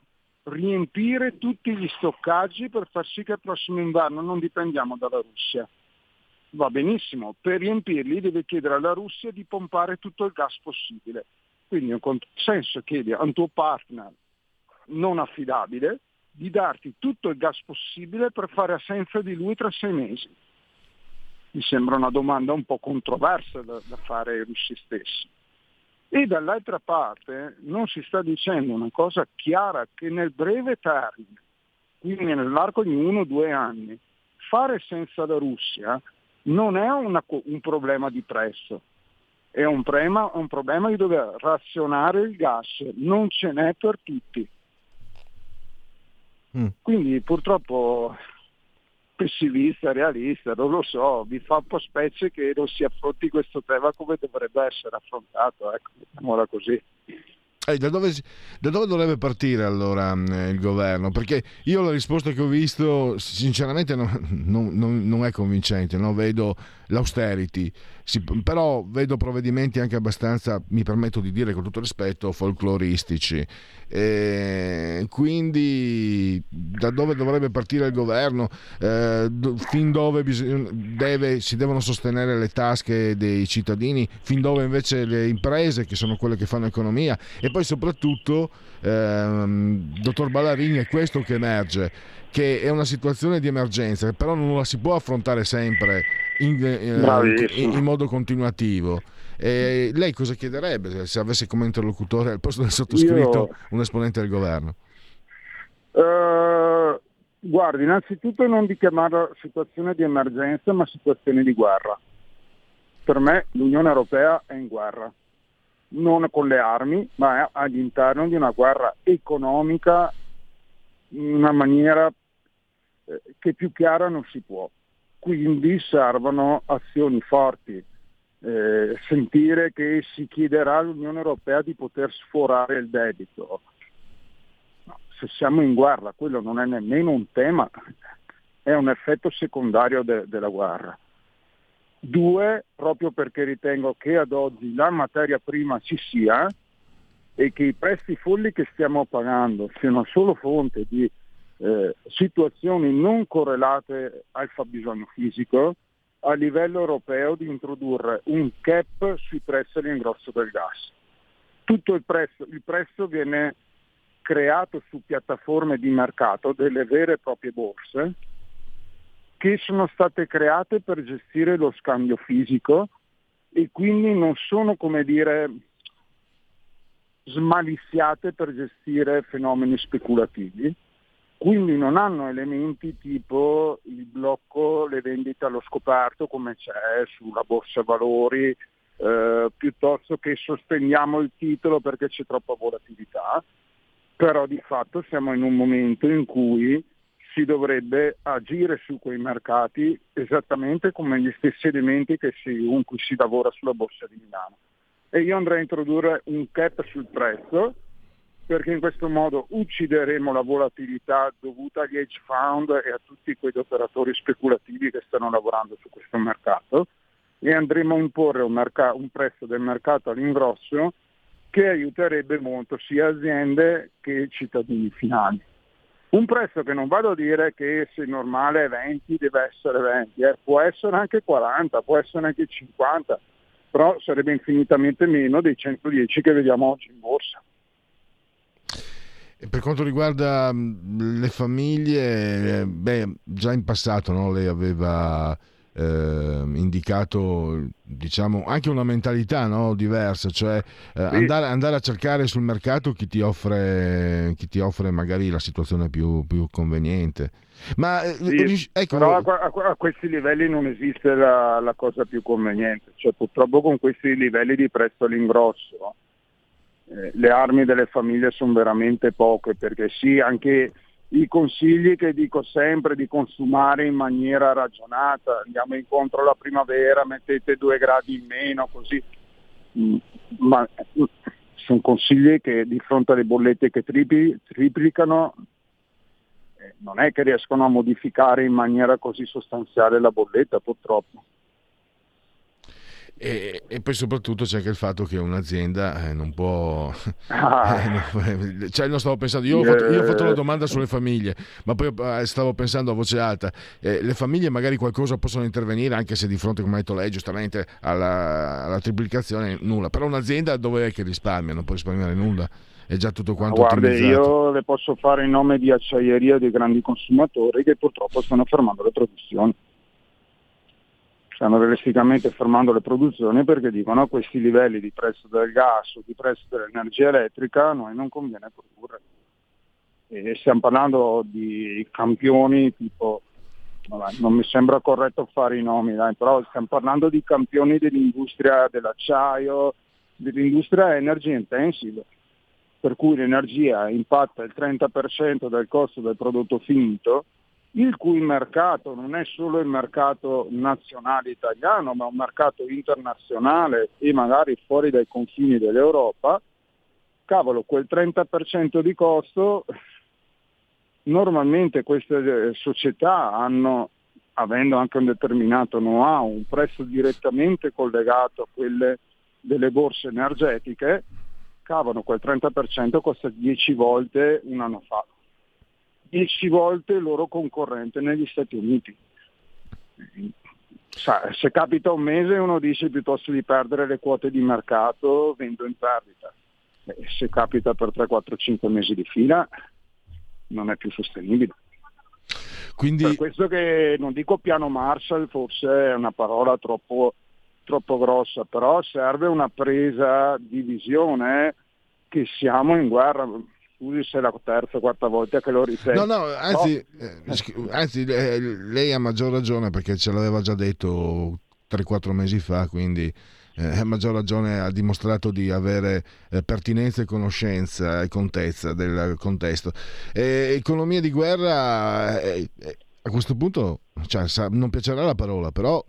riempire tutti gli stoccaggi per far sì che il prossimo inverno non dipendiamo dalla Russia. Va benissimo, per riempirli deve chiedere alla Russia di pompare tutto il gas possibile. Quindi in senso chiedi a un tuo partner non affidabile di darti tutto il gas possibile per fare assenza di lui tra sei mesi. Mi sembra una domanda un po' controversa da, da fare ai russi stessi. E dall'altra parte non si sta dicendo una cosa chiara che nel breve termine, quindi nell'arco di uno o due anni, fare senza la Russia non è una, un problema di prezzo, è un problema, un problema di dover razionare il gas, non ce n'è per tutti. Mm. Quindi purtroppo pessimista, realista, non lo so, mi fa un po' specie che non si affronti questo tema come dovrebbe essere affrontato, ecco, mettiamola così. Eh, da, dove, da, dove, dovrebbe partire allora mm, il governo? Perché io la risposta che ho visto sinceramente non, non, non è convincente, no? vedo l'austerity, si, però vedo provvedimenti anche abbastanza, mi permetto di dire con tutto rispetto, folcloristici. E quindi da dove dovrebbe partire il governo? Eh, fin dove bisog- deve, si devono sostenere le tasche dei cittadini? Fin dove invece le imprese, che sono quelle che fanno economia? E poi soprattutto, ehm, dottor Ballarini, è questo che emerge, che è una situazione di emergenza, però non la si può affrontare sempre in, eh, in, in modo continuativo. E lei cosa chiederebbe se avesse come interlocutore al posto del sottoscritto Io... un esponente del governo? Uh, guardi, innanzitutto non di chiamarla situazione di emergenza, ma situazione di guerra. Per me l'Unione Europea è in guerra, non con le armi, ma all'interno di una guerra economica una maniera eh, che più chiara non si può quindi servono azioni forti. Eh, sentire che si chiederà all'Unione Europea di poter sforare il debito. No, se siamo in guerra, quello non è nemmeno un tema, è un effetto secondario de- della guerra. Due, proprio perché ritengo che ad oggi la materia prima ci sia e che i prezzi folli che stiamo pagando siano solo fonte di eh, situazioni non correlate al fabbisogno fisico, a livello europeo di introdurre un cap sui prezzi all'ingrosso del gas. Tutto il prezzo, il prezzo viene creato su piattaforme di mercato, delle vere e proprie borse, che sono state create per gestire lo scambio fisico e quindi non sono, come dire, smaliziate per gestire fenomeni speculativi quindi non hanno elementi tipo il blocco, le vendite allo scoperto come c'è sulla borsa valori, eh, piuttosto che sosteniamo il titolo perché c'è troppa volatilità, però di fatto siamo in un momento in cui si dovrebbe agire su quei mercati esattamente come gli stessi elementi si, con cui si lavora sulla borsa di Milano. E io andrei a introdurre un cap sul prezzo perché in questo modo uccideremo la volatilità dovuta agli hedge fund e a tutti quegli operatori speculativi che stanno lavorando su questo mercato e andremo a imporre un, merc- un prezzo del mercato all'ingrosso che aiuterebbe molto sia aziende che cittadini finali. Un prezzo che non vado a dire che se normale è 20 deve essere 20, eh. può essere anche 40, può essere anche 50, però sarebbe infinitamente meno dei 110 che vediamo oggi in borsa. E per quanto riguarda le famiglie, beh, già in passato no, lei aveva eh, indicato diciamo, anche una mentalità no, diversa, cioè eh, sì. andare, andare, a cercare sul mercato chi ti offre, chi ti offre magari la situazione più, più conveniente. Ma eh, sì, ecco... Però a, a, a, questi livelli non esiste la, la cosa più conveniente, cioè, purtroppo con questi livelli di prezzo all'ingrosso eh, le armi delle famiglie sono veramente poche perché sì, anche i consigli che dico sempre di consumare in maniera ragionata, andiamo incontro alla primavera, mettete due gradi in meno, così, mm, ma mm, sono consigli che di fronte alle bollette che tripli, triplicano non è che riescono a modificare in maniera così sostanziale la bolletta purtroppo. E, e, poi soprattutto c'è anche il fatto che un'azienda eh, non può ah. Eh, cioè non stavo pensando io ho, fatto, io ho, fatto, una domanda sulle famiglie ma poi eh, stavo pensando a voce alta eh, le famiglie magari qualcosa possono intervenire anche se di fronte come ha detto lei giustamente alla, alla triplicazione nulla. Però un'azienda dove è che risparmia? Non può risparmiare nulla? È già tutto quanto Guarda, io le posso fare in nome di acciaieria dei grandi consumatori che purtroppo stanno fermando le produzioni stanno realisticamente fermando le produzioni perché dicono a questi livelli di prezzo del gas o di prezzo dell'energia elettrica a noi non conviene produrre. E stiamo parlando di campioni tipo vabbè, non mi sembra corretto fare i nomi, dai, però stiamo parlando di campioni dell'industria dell'acciaio, dell'industria energy intensive, per cui l'energia impatta il 30% del costo del prodotto finito, il cui mercato non è solo il mercato nazionale italiano, ma un mercato internazionale e magari fuori dai confini dell'Europa, cavolo, quel 30% di costo, normalmente queste eh, società hanno, avendo anche un determinato know-how, un prezzo direttamente collegato a quelle delle borse energetiche, cavolo, quel 30% costa 10 volte un anno fa, 10 volte il loro concorrente negli Stati Uniti. Se capita un mese uno dice piuttosto di perdere le quote di mercato vendo in perdita se capita per 3, 4, 5 mesi di fila non è più sostenibile. Quindi... Per questo che non dico piano Marshall, forse è una parola troppo, troppo grossa, però serve una presa di visione che siamo in guerra. Scusi se è la terza o quarta volta che lo ripeto. No, no, anzi, no. Eh, anzi eh, lei ha maggior ragione perché ce l'aveva già detto 3-4 mesi fa, quindi eh, maggior ragione ha dimostrato di avere eh, pertinenza e conoscenza e contezza del contesto. E, economia di guerra, eh, eh a questo punto, cioè, sa, non piacerà la parola, però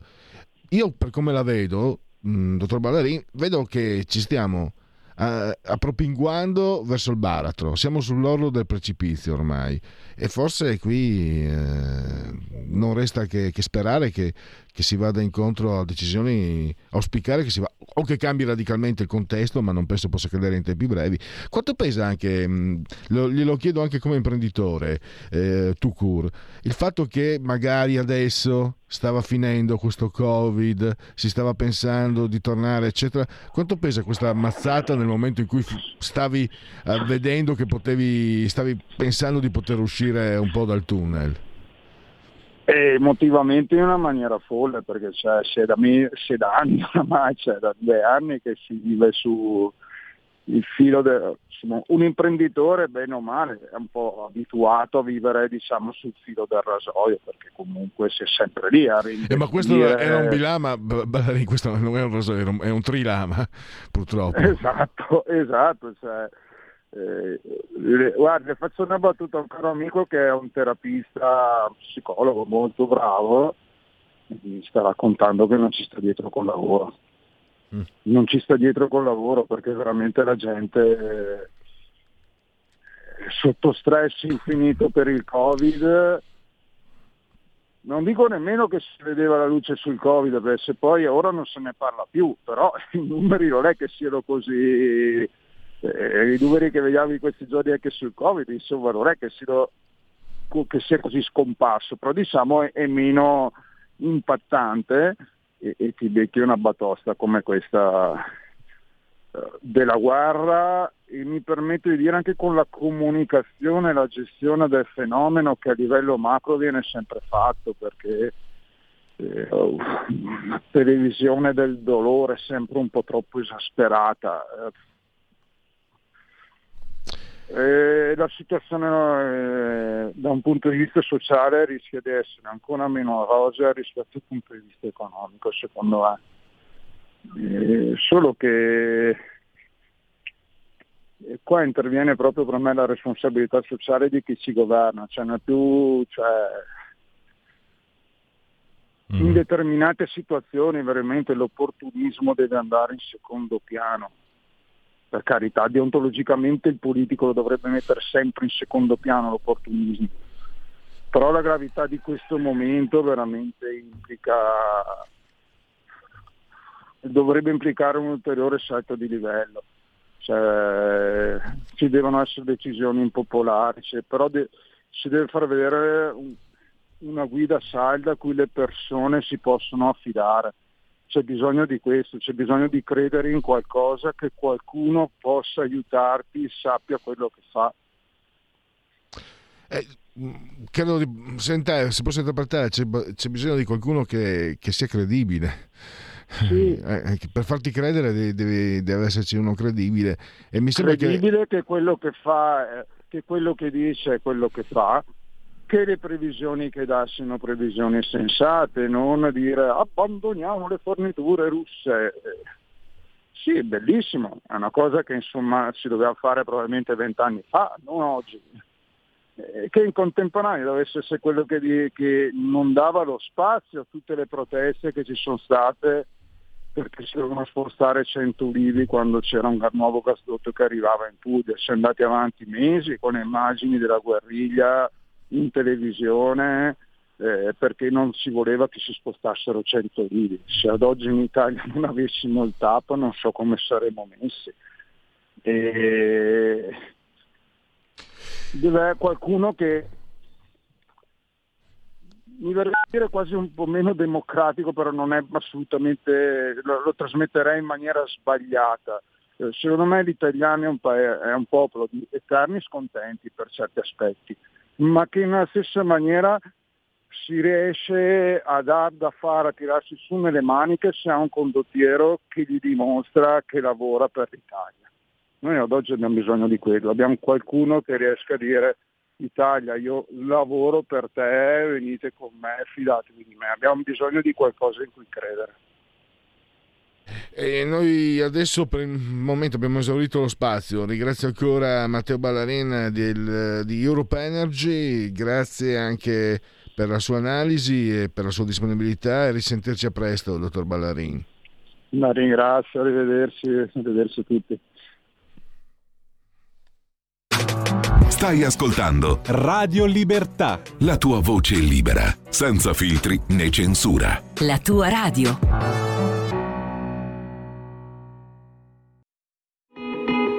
io per come la vedo, mh, mm, dottor Ballerin, vedo che ci stiamo appropinguando verso il baratro. Siamo sull'orlo del precipizio ormai e forse qui eh, non resta che, che sperare che, che si vada incontro a decisioni, auspicare che si va, o che cambi radicalmente il contesto, ma non penso possa cadere in tempi brevi. Quanto pesa anche, mh, lo, glielo chiedo anche come imprenditore, eh, Tucur, il fatto che magari adesso stava finendo questo Covid, si stava pensando di tornare, eccetera, quanto pesa questa mazzata nel momento in cui stavi eh, vedendo che potevi, stavi pensando di poter uscire un po' dal tunnel? Emotivamente in una maniera folle, perché cioè, se, da me, se da anni ormai, cioè, da due anni che si vive su il filo del un imprenditore bene o male è un po' abituato a vivere diciamo sul filo del rasoio perché comunque si è sempre lì a eh, ma questo era un bilama questo non è un rasoio è un trilama purtroppo esatto esatto cioè, eh, guarda, faccio una battuta a un caro amico che è un terapista psicologo molto bravo, mi sta raccontando che non ci sta dietro col lavoro. Mm. Non ci sta dietro col lavoro perché veramente la gente è sotto stress infinito per il Covid. Non dico nemmeno che si vedeva la luce sul Covid, perché se poi ora non se ne parla più, però i numeri non è che siano così eh, i numeri che vediamo in questi giorni anche sul Covid, insomma non è che sia, che sia così scomparso, però diciamo è, è meno impattante e, e ti becchi una batosta come questa eh, della guerra e mi permetto di dire anche con la comunicazione e la gestione del fenomeno che a livello macro viene sempre fatto perché eh, una televisione del dolore è sempre un po' troppo esasperata. Eh, eh, la situazione eh, da un punto di vista sociale rischia di essere ancora meno rosea rispetto al punto di vista economico, secondo me. Eh, solo che eh, qua interviene proprio per me la responsabilità sociale di chi ci governa, cioè non è più... Cioè, mm. in determinate situazioni veramente l'opportunismo deve andare in secondo piano per carità, deontologicamente il politico lo dovrebbe mettere sempre in secondo piano l'opportunismo, però la gravità di questo momento veramente implica, dovrebbe implicare un ulteriore salto di livello. Cioè, ci devono essere decisioni impopolari, cioè, però de- si deve far vedere un- una guida salda a cui le persone si possono affidare c'è bisogno di questo, c'è bisogno di credere in qualcosa che qualcuno possa aiutarti, sappia quello che fa. Eh, credo di sentire, si possa interpretare, c'è, c'è bisogno di qualcuno che, che sia credibile. Sì. Eh, eh per farti credere deve, deve, esserci uno credibile. E mi sembra credibile che... che quello che fa, che quello che dice è quello che fa che le previsioni che dassero previsioni sensate, non dire abbandoniamo le forniture russe. Sì, è bellissimo, è una cosa che insomma si doveva fare probabilmente vent'anni fa, non oggi. Eh, che in contemporanea dovesse essere quello che, di, che non dava lo spazio a tutte le proteste che ci sono state perché si dovevano spostare 100 ulivi quando c'era un nuovo gasdotto che arrivava in Puglia. Si è andati avanti mesi con immagini della guerriglia in televisione eh, perché non si voleva che si spostassero 100 ulivi. Se ad oggi in Italia non avessimo il TAP non so come saremmo messi. E... Deve qualcuno che mi verrebbe a dire quasi un po' meno democratico, però non è assolutamente, lo, lo trasmetterei in maniera sbagliata. Eh, secondo me l'italiano è un, pa- è un popolo di eterni scontenti per certi aspetti, ma che nella stessa maniera si riesce a dar da fare, a tirarsi su nelle maniche se ha un condottiero che gli dimostra che lavora per l'Italia. Noi ad oggi abbiamo bisogno di quello, abbiamo qualcuno che riesca a dire Italia, io lavoro per te, venite con me, fidatevi di me, abbiamo bisogno di qualcosa in cui credere. E noi adesso per il momento abbiamo esaurito lo spazio. Ringrazio ancora Matteo Ballarin del, di Europe Energy, grazie anche per la sua analisi e per la sua disponibilità e risentirci a presto, dottor Ballarin. La ringrazio, arrivederci, arrivederci a tutti. Stai ascoltando Radio Libertà. la tua voce libera, senza filtri né censura. La tua radio.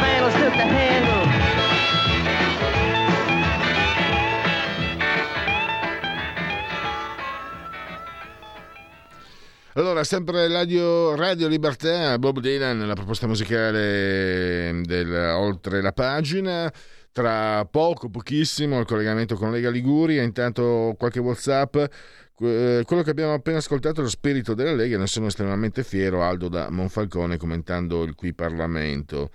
Work, cause the handle. Allora, sempre Radio, Radio Libertà, Bob Dylan, la proposta musicale del Oltre la pagina. Tra poco, pochissimo, il collegamento con Lega Liguria. Intanto qualche WhatsApp. Que- Quello che abbiamo appena ascoltato è lo spirito della Lega. Ne sono estremamente fiero. Aldo da Monfalcone commentando il qui Parlamento.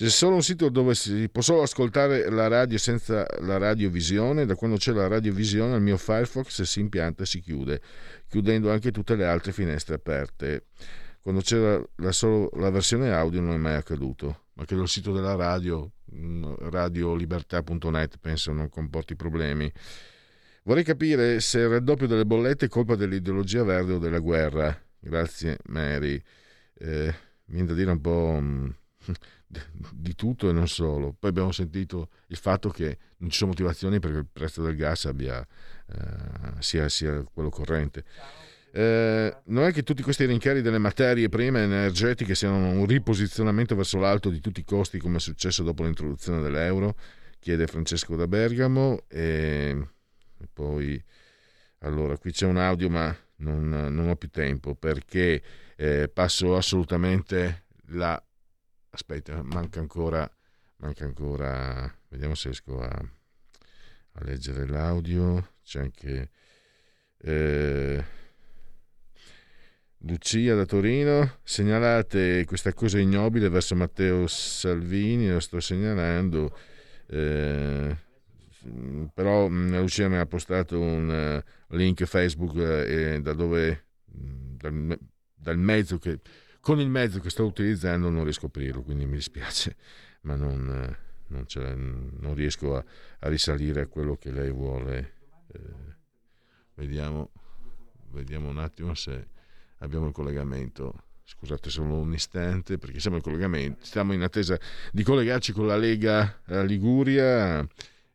C'è solo un sito dove si può solo ascoltare la radio senza la radiovisione. Da quando c'è la radiovisione, il mio Firefox si impianta e si chiude, chiudendo anche tutte le altre finestre aperte. Quando c'era la, solo la versione audio non è mai accaduto. Ma credo il sito della radio, mm, radiolibertà.net, penso non comporti problemi. Vorrei capire se il raddoppio delle bollette è colpa dell'ideologia verde o della guerra. Grazie, Mary. Eh, viene da dire un po' mm, di tutto e non solo. Poi abbiamo sentito il fatto che non ci sono motivazioni perché il prezzo del gas abbia, eh, sia, sia, quello corrente. Eh, non è che tutti questi rincari delle materie prime energetiche siano un riposizionamento verso l'alto di tutti i costi come è successo dopo l'introduzione dell'euro? Chiede Francesco da Bergamo. E, poi, allora, qui c'è un audio ma non, non ho più tempo perché eh, passo assolutamente la aspetta, manca ancora, manca ancora, vediamo se riesco a, a leggere l'audio, c'è anche eh, Lucia da Torino, segnalate questa cosa ignobile verso Matteo Salvini, lo sto segnalando, eh, però mm, Lucia mi ha postato un uh, link Facebook uh, da dove, mm, dal, dal mezzo che con il mezzo che sto utilizzando non riesco a aprirlo, quindi mi dispiace, ma non, non, non riesco a, a, risalire a quello che lei vuole. Eh, vediamo, vediamo un attimo se abbiamo il collegamento. Scusate solo un istante perché siamo in stiamo in attesa di collegarci con la Lega Liguria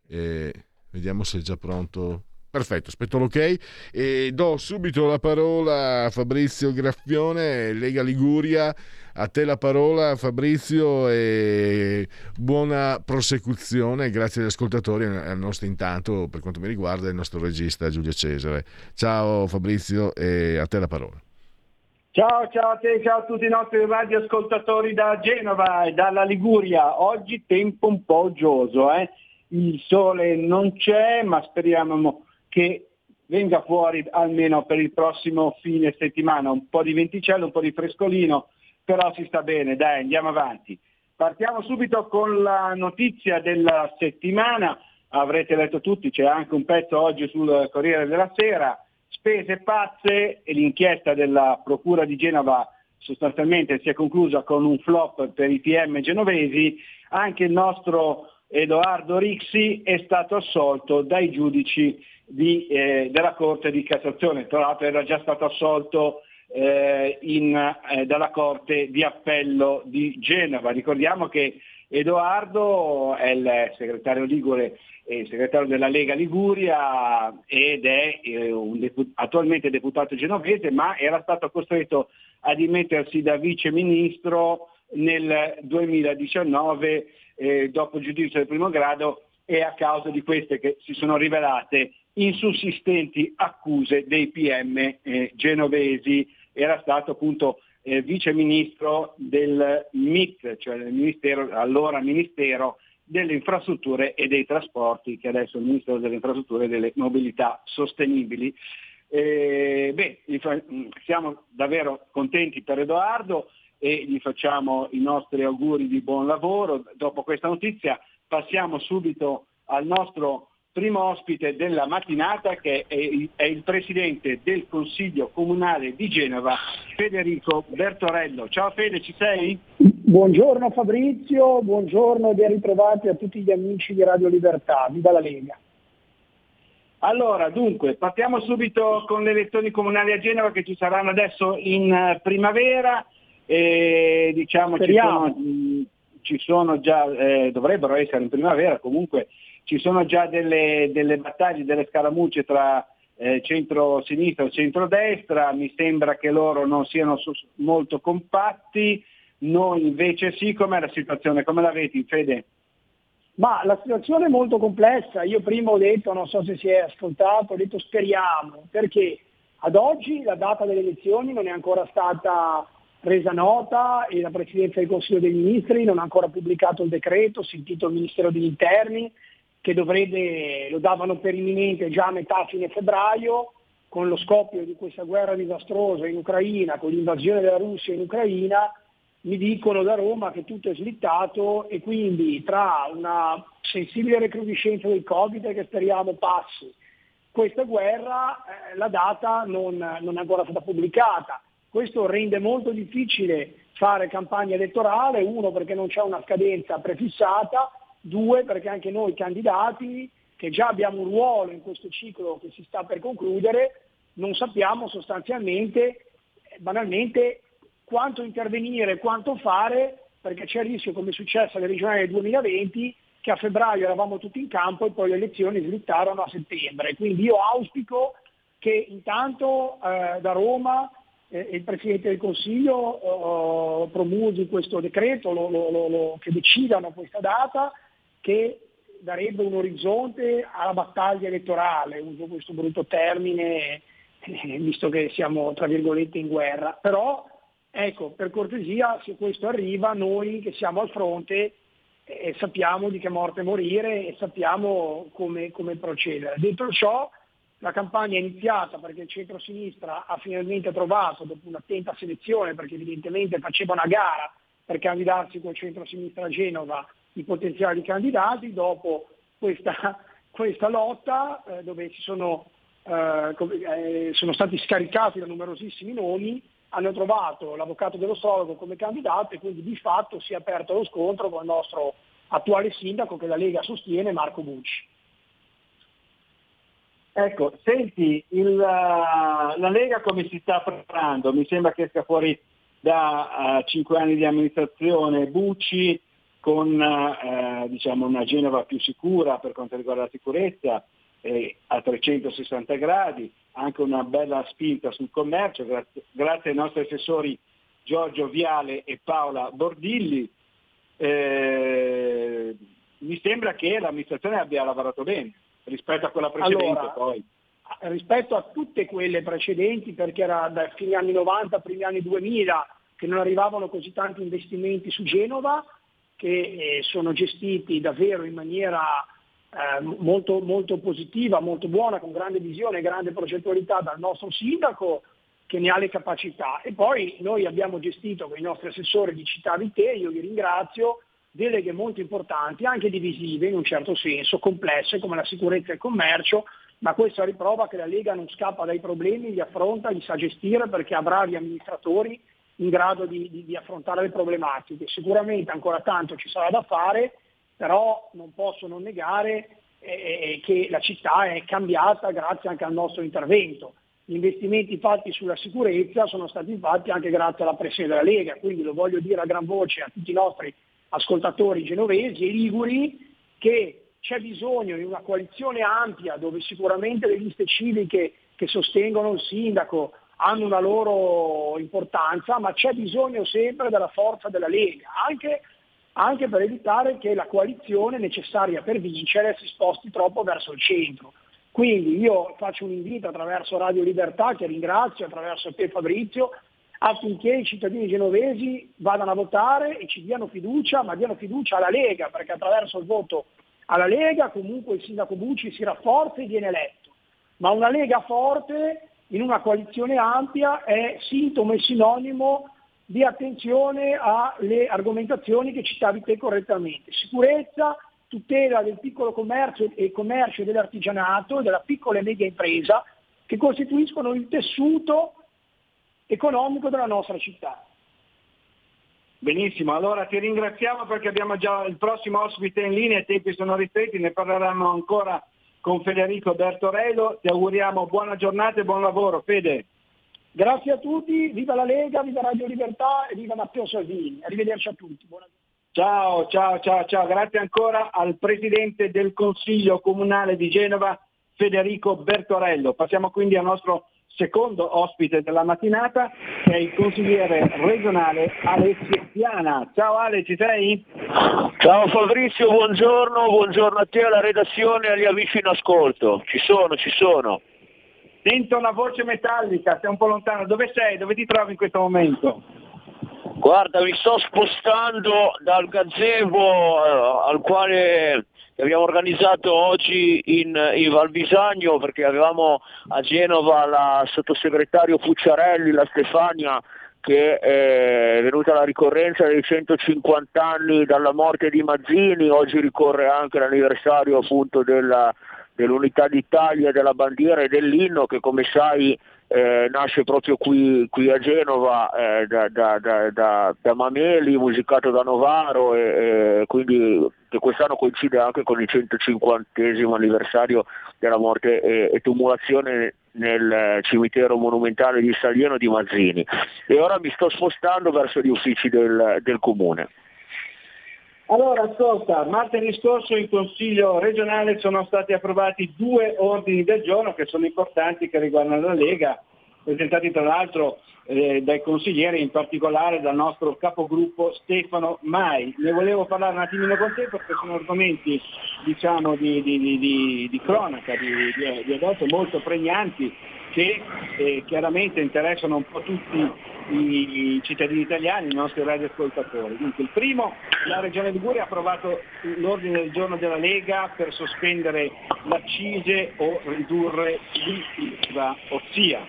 e vediamo se è già pronto Perfetto, aspetto l'ok e do subito la parola a Fabrizio Graffione, Lega Liguria. A te la parola Fabrizio e buona prosecuzione. Grazie agli ascoltatori al nostro intanto, per quanto mi riguarda, il nostro regista Giulio Cesare. Ciao Fabrizio e a te la parola. Ciao, ciao a te, ciao a tutti i nostri radioascoltatori da Genova e dalla Liguria. Oggi tempo un po' uggioso, eh? il sole non c'è, ma speriamo che venga fuori almeno per il prossimo fine settimana, un po' di venticello, un po' di frescolino, però si sta bene, dai, andiamo avanti. Partiamo subito con la notizia della settimana, avrete letto tutti, c'è anche un pezzo oggi sul Corriere della Sera, spese pazze e l'inchiesta della Procura di Genova sostanzialmente si è conclusa con un flop per i PM genovesi, anche il nostro Edoardo Rixi è stato assolto dai giudici di, eh, della Corte di Cassazione, tra l'altro era già stato assolto eh, in, eh, dalla Corte di Appello di Genova. Ricordiamo che Edoardo è il segretario Ligure il segretario della Lega Liguria ed è eh, deput- attualmente deputato genovese, ma era stato costretto a dimettersi da vice ministro nel 2019 eh, dopo il giudizio del primo grado e a causa di queste che si sono rivelate insussistenti accuse dei PM eh, genovesi. Era stato appunto eh, vice ministro del MIT, cioè del ministero, allora Ministero delle Infrastrutture e dei Trasporti, che adesso è il Ministero delle Infrastrutture e delle Mobilità Sostenibili. Eh, beh, siamo davvero contenti per Edoardo e gli facciamo i nostri auguri di buon lavoro. Dopo questa notizia passiamo subito al nostro primo ospite della mattinata che è il presidente del Consiglio Comunale di Genova, Federico Bertorello. Ciao Fede, ci sei? Buongiorno Fabrizio, buongiorno e ben ritrovati a tutti gli amici di Radio Libertà, viva la Lega. Allora, dunque, partiamo subito con le elezioni comunali a Genova che ci saranno adesso in eh, primavera. E, diciamo, ci sono, ci sono, già, eh, dovrebbero essere in primavera comunque ci sono già delle, delle battaglie, delle scaramucce tra eh, centro-sinistra e centro-destra, mi sembra che loro non siano molto compatti, noi invece sì, com'è la situazione? Come la vedi Fede? Ma la situazione è molto complessa, io prima ho detto, non so se si è ascoltato, ho detto speriamo, perché ad oggi la data delle elezioni non è ancora stata resa nota e la Presidenza del Consiglio dei Ministri non ha ancora pubblicato il decreto, sentito il Ministero degli Interni, che dovrebbe, lo davano per imminente già a metà fine febbraio, con lo scoppio di questa guerra disastrosa in Ucraina, con l'invasione della Russia in Ucraina, mi dicono da Roma che tutto è slittato e quindi tra una sensibile recrudescenza del Covid che speriamo passi, questa guerra, eh, la data non, non, è ancora stata pubblicata. Questo rende molto difficile fare campagna elettorale, uno perché non c'è una scadenza prefissata, due perché anche noi candidati, che già abbiamo un ruolo in questo ciclo che si sta per concludere, non sappiamo sostanzialmente, eh, banalmente, quanto intervenire, quanto fare, perché c'è il rischio, come è successo alle regionali del 2020, che a febbraio eravamo tutti in campo e poi le elezioni slittarono a settembre. Quindi io auspico che intanto eh, da Roma eh, il Presidente del Consiglio eh, promulghi questo decreto, lo, lo, lo, che decidano questa data, che darebbe un orizzonte alla battaglia elettorale, uso questo brutto termine, eh, visto che siamo tra virgolette in guerra. Però Ecco, per cortesia, se questo arriva, noi che siamo al fronte eh, sappiamo di che morte morire e sappiamo come, come procedere. Detto ciò, la campagna è iniziata perché il centro-sinistra ha finalmente trovato, dopo un'attenta selezione, perché evidentemente faceva una gara per candidarsi col centro-sinistra a Genova, i potenziali candidati, dopo questa, questa lotta eh, dove sono, eh, eh, sono stati scaricati da numerosissimi nomi, hanno trovato l'avvocato dell'astrologo come candidato e quindi di fatto si è aperto lo scontro con il nostro attuale sindaco che la Lega sostiene, Marco Bucci. Ecco, senti, il, la Lega come si sta preparando? Mi sembra che esca fuori da uh, cinque anni di amministrazione Bucci con uh, diciamo una Genova più sicura per quanto riguarda la sicurezza, eh, a 360 gradi, anche una bella spinta sul commercio, grazie, grazie ai nostri assessori Giorgio Viale e Paola Bordilli. Eh, mi sembra che l'amministrazione abbia lavorato bene rispetto a quella precedente allora, poi. Rispetto a tutte quelle precedenti, perché era da fine anni 90, primi anni 2000, che non arrivavano così tanti investimenti su Genova, che eh, sono gestiti davvero in maniera eh, molto, molto positiva, molto buona, con grande visione e grande progettualità dal nostro sindaco che ne ha le capacità. E poi noi abbiamo gestito con i nostri assessori di città di te, io vi ringrazio, deleghe molto importanti, anche divisive in un certo senso, complesse come la sicurezza e il commercio, ma questo a riprova che la Lega non scappa dai problemi, li affronta, li sa gestire perché ha bravi amministratori in grado di, di, di affrontare le problematiche. Sicuramente ancora tanto ci sarà da fare però non posso non negare eh, eh, che la città è cambiata grazie anche al nostro intervento. Gli investimenti fatti sulla sicurezza sono stati fatti anche grazie alla pressione della Lega, quindi lo voglio dire a gran voce a tutti i nostri ascoltatori genovesi e liguri che c'è bisogno di una coalizione ampia dove sicuramente le liste civiche che sostengono il sindaco hanno una loro importanza, ma c'è bisogno sempre della forza della Lega, anche anche per evitare che la coalizione necessaria per vincere si sposti troppo verso il centro. Quindi io faccio un invito attraverso Radio Libertà, che ringrazio, attraverso te Fabrizio, affinché i cittadini genovesi vadano a votare e ci diano fiducia, ma diano fiducia alla Lega, perché attraverso il voto alla Lega comunque il sindaco Bucci si rafforza e viene eletto. Ma una Lega forte in una coalizione ampia è sintomo e sinonimo di attenzione alle argomentazioni che citavi te correttamente. Sicurezza, tutela del piccolo commercio e commercio dell'artigianato, della piccola e media impresa, che costituiscono il tessuto economico della nostra città. Benissimo, allora ti ringraziamo perché abbiamo già il prossimo ospite in linea, i tempi sono ristretti, ne parleranno ancora con Federico Bertorello, ti auguriamo buona giornata e buon lavoro. Fede. Grazie a tutti, viva la Lega, viva Radio Libertà e viva Matteo Salvini. Arrivederci a tutti. Buona... Ciao, ciao, ciao, ciao. Grazie ancora al Presidente del Consiglio Comunale di Genova, Federico Bertorello. Passiamo quindi al nostro secondo ospite della mattinata, che è il consigliere regionale Alessio Piana. Ciao Ale, ci sei? Ciao Fabrizio, buongiorno, buongiorno a te, alla redazione e agli amici in ascolto. Ci sono, ci sono. Sento una voce metallica, sei un po' lontano. Dove sei? Dove ti trovi in questo momento? Guarda, mi sto spostando dal gazebo eh, al quale abbiamo organizzato oggi in, in Valbisagno perché avevamo a Genova la sottosegretario Pucciarelli, la Stefania che è venuta la ricorrenza dei 150 anni dalla morte di Mazzini, oggi ricorre anche l'anniversario appunto della, dell'unità d'Italia, della bandiera e dell'inno che come sai eh, nasce proprio qui, qui a Genova eh, da, da, da, da, Mameli, musicato da Novaro e, e, quindi che quest'anno coincide anche con il 150 anniversario della morte e, e tumulazione nel cimitero monumentale di Salieno di Mazzini e ora mi sto spostando verso gli uffici del, del comune. Allora, ascolta, martedì scorso in Consiglio regionale sono stati approvati due ordini del giorno che sono importanti, che riguardano la Lega, presentati tra l'altro eh, dai consiglieri, in particolare dal nostro capogruppo Stefano Mai. Ne volevo parlare un attimino con te perché sono argomenti diciamo, di, di, di, di, cronaca, di, adesso molto pregnanti che eh, chiaramente interessano un po' tutti i cittadini italiani, i nostri radioascoltatori. Dunque, il primo, la Regione Liguria ha approvato l'ordine del giorno della Lega per sospendere l'accise o ridurre l'IVA, ossia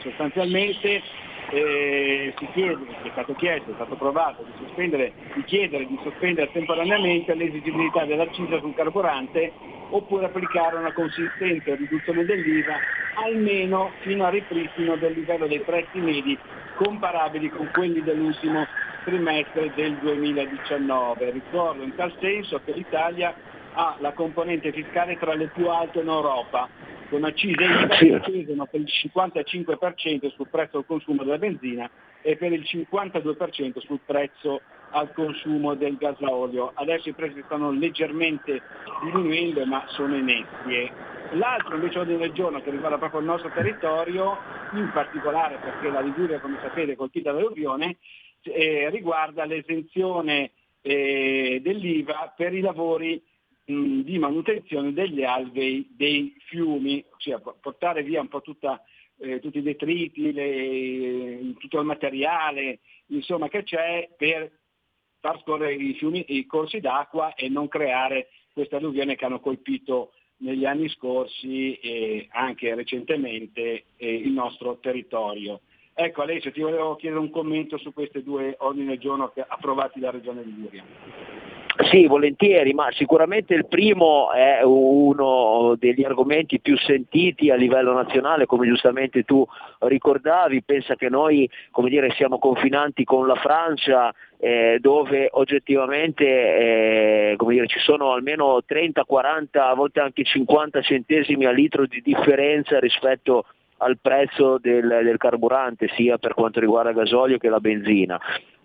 sostanzialmente eh, si chiede, è stato chiesto, è stato approvato di, sospendere, di chiedere di sospendere temporaneamente l'esigibilità dell'accisa sul carburante oppure applicare una consistente riduzione dell'IVA almeno fino al ripristino del livello dei prezzi medi comparabili con quelli dell'ultimo trimestre del 2019. Ricordo in tal senso che l'Italia ha la componente fiscale tra le più alte in Europa, con accise che scendono per il 55% sul prezzo al consumo della benzina e per il 52% sul prezzo al consumo del gasolio. Adesso i prezzi stanno leggermente diminuendo ma sono inetti. L'altro invece ordine del giorno che riguarda proprio il nostro territorio, in particolare perché la Liguria come sapete è colpita dall'alluvione, eh, riguarda l'esenzione eh, dell'IVA per i lavori mh, di manutenzione degli alvei dei fiumi, ossia portare via un po' tutta, eh, tutti i detriti, le, tutto il materiale insomma, che c'è per far scorrere i, fiumi, i corsi d'acqua e non creare queste alluvioni che hanno colpito negli anni scorsi e anche recentemente eh, il nostro territorio. Ecco Alessio, ti volevo chiedere un commento su questi due ordini del giorno approvati dalla Regione Liguria. Sì, volentieri, ma sicuramente il primo è uno degli argomenti più sentiti a livello nazionale, come giustamente tu ricordavi, pensa che noi dire, siamo confinanti con la Francia eh, dove oggettivamente eh, dire, ci sono almeno 30, 40, a volte anche 50 centesimi a litro di differenza rispetto al prezzo del, del carburante, sia per quanto riguarda il gasolio che la benzina.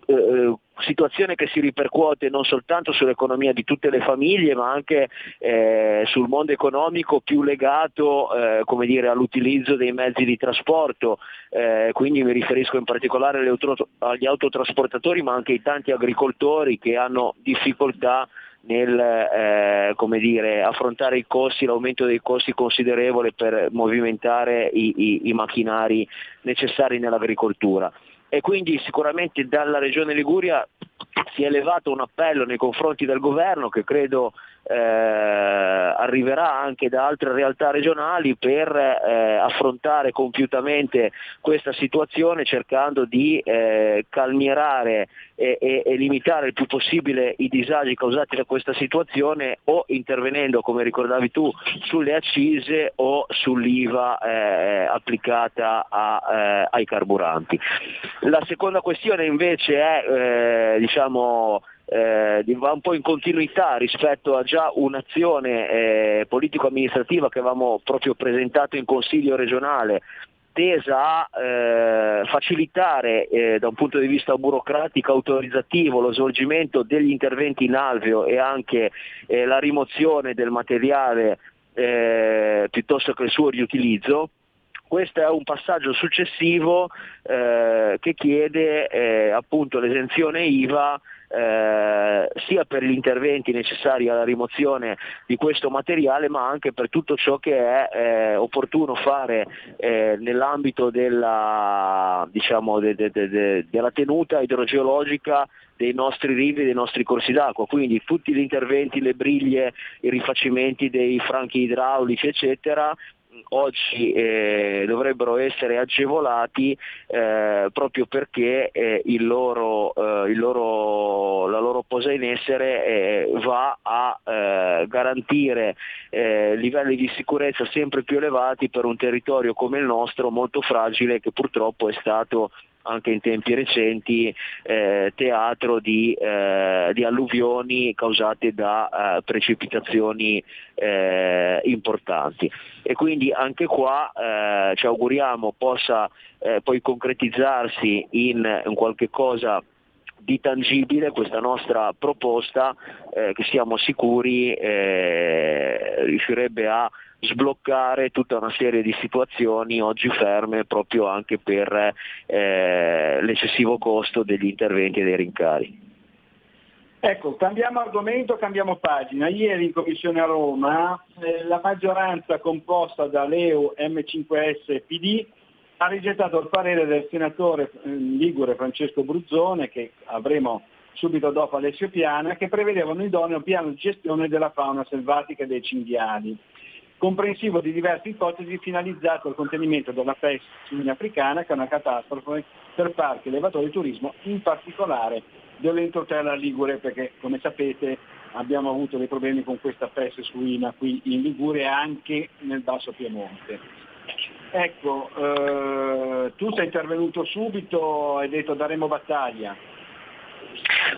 Eh, eh, situazione che si ripercuote non soltanto sull'economia di tutte le famiglie ma anche eh, sul mondo economico più legato eh, dire, all'utilizzo dei mezzi di trasporto, eh, quindi mi riferisco in particolare agli autotrasportatori ma anche ai tanti agricoltori che hanno difficoltà nel eh, dire, affrontare i costi, l'aumento dei costi considerevole per movimentare i, i, i macchinari necessari nell'agricoltura e quindi sicuramente dalla Regione Liguria si è elevato un appello nei confronti del governo che credo eh, arriverà anche da altre realtà regionali per eh, affrontare compiutamente questa situazione cercando di eh, calmierare e, e, e, limitare il più possibile i disagi causati da questa situazione o intervenendo, come ricordavi tu, sulle accise o sull'IVA eh, applicata a, eh, ai carburanti. La seconda questione invece è diciamo, eh, va un po' in continuità rispetto a già un'azione eh, politico-amministrativa che avevamo proprio presentato in Consiglio regionale tesa a eh, facilitare eh, da un punto di vista burocratico autorizzativo lo svolgimento degli interventi in alveo e anche eh, la rimozione del materiale eh, piuttosto che il suo riutilizzo. Questo è un passaggio successivo eh, che chiede eh, appunto l'esenzione IVA eh, sia per gli interventi necessari alla rimozione di questo materiale ma anche per tutto ciò che è eh, opportuno fare eh, nell'ambito della, diciamo, de, de, de, della tenuta idrogeologica dei nostri rivi, dei nostri corsi d'acqua, quindi tutti gli interventi, le briglie, i rifacimenti dei franchi idraulici eccetera oggi eh, dovrebbero essere agevolati eh, proprio perché eh, il loro, eh, il loro, la loro posa in essere eh, va a eh, garantire livelli di sicurezza sempre più elevati per un territorio come il nostro molto fragile che purtroppo è stato anche in tempi recenti eh, teatro di, eh, di, alluvioni causate da eh, precipitazioni eh, importanti. E quindi anche qua eh, ci auguriamo possa eh, poi concretizzarsi in, in qualche cosa di tangibile questa nostra proposta eh, che siamo sicuri eh, riuscirebbe a sbloccare tutta una serie di situazioni oggi ferme proprio anche per eh, l'eccessivo costo degli interventi e dei rincari. Ecco, cambiamo argomento, cambiamo pagina. Ieri in Commissione a Roma eh, la maggioranza composta da Leo, M5S e PD ha rigettato il parere del senatore eh, Ligure Francesco Bruzzone, che avremo subito dopo Alessio Piana, che prevedeva un idoneo piano di gestione della fauna selvatica e dei cinghiali comprensivo di diverse ipotesi finalizzato al contenimento della peste suina africana, che è una catastrofe per parchi, elevatori e turismo, in particolare dell'entroterra Ligure, perché come sapete abbiamo avuto dei problemi con questa peste suina qui in Ligure e anche nel Basso Piemonte. Ecco, eh, tu sei intervenuto subito, hai detto daremo battaglia.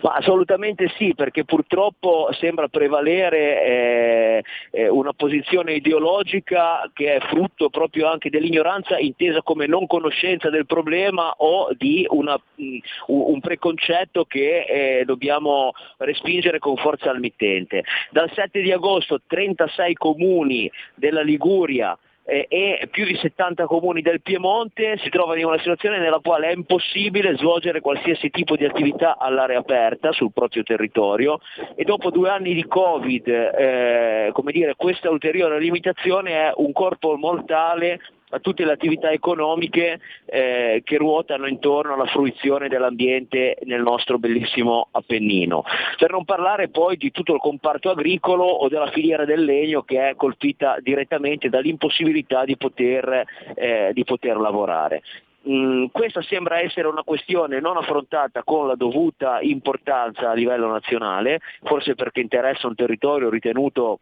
Ma assolutamente sì, perché purtroppo sembra prevalere eh, eh, una posizione ideologica che è frutto proprio anche dell'ignoranza intesa come non conoscenza del problema o di una, mh, un preconcetto che eh, dobbiamo respingere con forza al mittente. Dal 7 di agosto 36 comuni della Liguria eh, e più di 70 comuni del Piemonte si trovano in una situazione nella quale è impossibile svolgere qualsiasi tipo di attività all'aria aperta sul proprio territorio. E dopo due anni di Covid eh, come dire, questa ulteriore limitazione è un corpo mortale a tutte le attività economiche eh, che ruotano intorno alla fruizione dell'ambiente nel nostro bellissimo Appennino. Per non parlare poi di tutto il comparto agricolo o della filiera del legno che è colpita direttamente dall'impossibilità di poter, eh, di poter lavorare. Mm, questa sembra essere una questione non affrontata con la dovuta importanza a livello nazionale, forse perché interessa un territorio ritenuto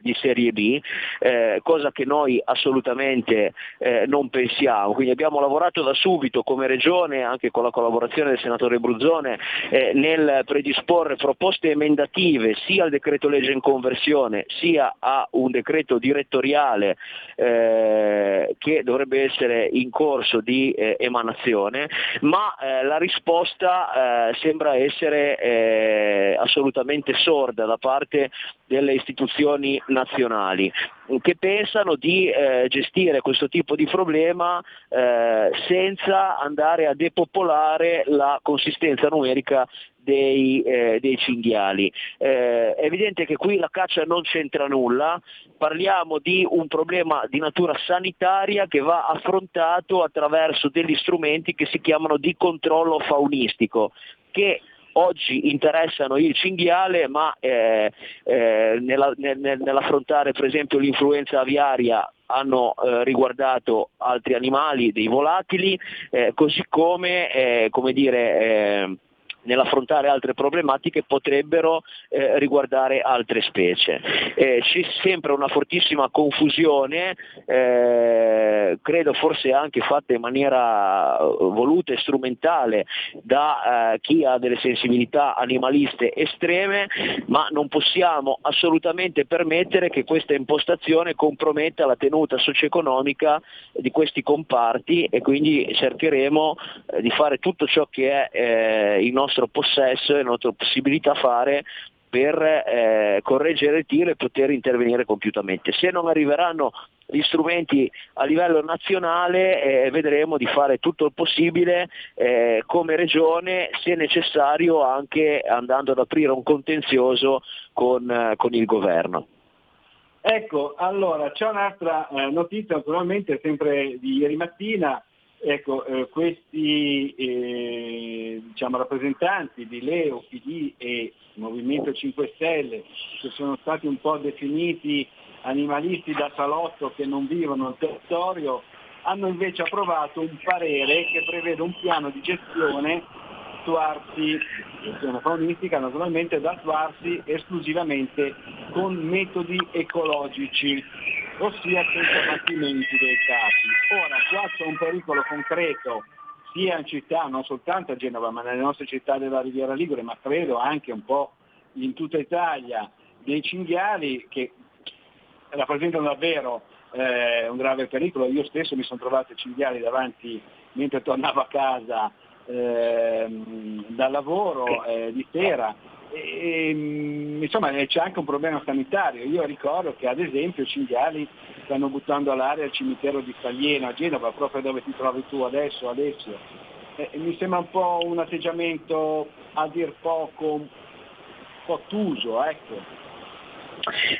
di Serie B, eh, cosa che noi assolutamente eh, non pensiamo. Quindi abbiamo lavorato da subito come Regione, anche con la collaborazione del senatore Bruzzone, eh, nel predisporre proposte emendative sia al decreto legge in conversione sia a un decreto direttoriale eh, che dovrebbe essere in corso di eh, emanazione, ma eh, la risposta sembra essere assolutamente sorda da parte delle istituzioni nazionali che pensano di eh, gestire questo tipo di problema eh, senza andare a depopolare la consistenza numerica dei, eh, dei cinghiali. Eh, è evidente che qui la caccia non c'entra nulla, parliamo di un problema di natura sanitaria che va affrontato attraverso degli strumenti che si chiamano di controllo faunistico, che oggi interessano il cinghiale, ma eh, eh, nella, nel, nell'affrontare per esempio l'influenza aviaria hanno eh, riguardato altri animali, dei volatili, eh, così come, eh, come dire, eh, nell'affrontare altre problematiche potrebbero eh, riguardare altre specie. Eh, c'è sempre una fortissima confusione, eh, credo forse anche fatta in maniera eh, voluta e strumentale da eh, chi ha delle sensibilità animaliste estreme, ma non possiamo assolutamente permettere che questa impostazione comprometta la tenuta socio-economica di questi comparti e quindi cercheremo eh, di fare tutto ciò che è il nostro nostro possesso e nostra possibilità fare per eh, correggere il tiro e poter intervenire compiutamente. Se non arriveranno gli strumenti a livello nazionale eh, vedremo di fare tutto il possibile eh, come regione, se necessario anche andando ad aprire un contenzioso con, eh, con il governo. Ecco, allora c'è un'altra eh, notizia naturalmente sempre di ieri mattina, Ecco, eh, questi eh, diciamo, rappresentanti di Leo, PD e Movimento 5 Stelle che sono stati un po' definiti animalisti da salotto che non vivono nel territorio hanno invece approvato un parere che prevede un piano di gestione attuarsi, gestione faunistica naturalmente, da attuarsi esclusivamente con metodi ecologici, ossia senza abbattimenti dei capi. Ora, qua c'è un pericolo concreto sia in città, non soltanto a Genova, ma nelle nostre città della Riviera Ligure, ma credo anche un po' in tutta Italia, dei cinghiali che rappresentano davvero eh, un grave pericolo. Io stesso mi sono trovato cinghiali davanti mentre tornavo a casa eh, dal lavoro eh, di sera. E, mm, insomma c'è anche un problema sanitario. Io ricordo che ad esempio i cinghiali stanno buttando all'aria il cimitero di Staglieno a Genova, proprio dove ti trovi tu adesso, Alessio. E, mi sembra un po' un atteggiamento a dir poco, un po' ottuso, ecco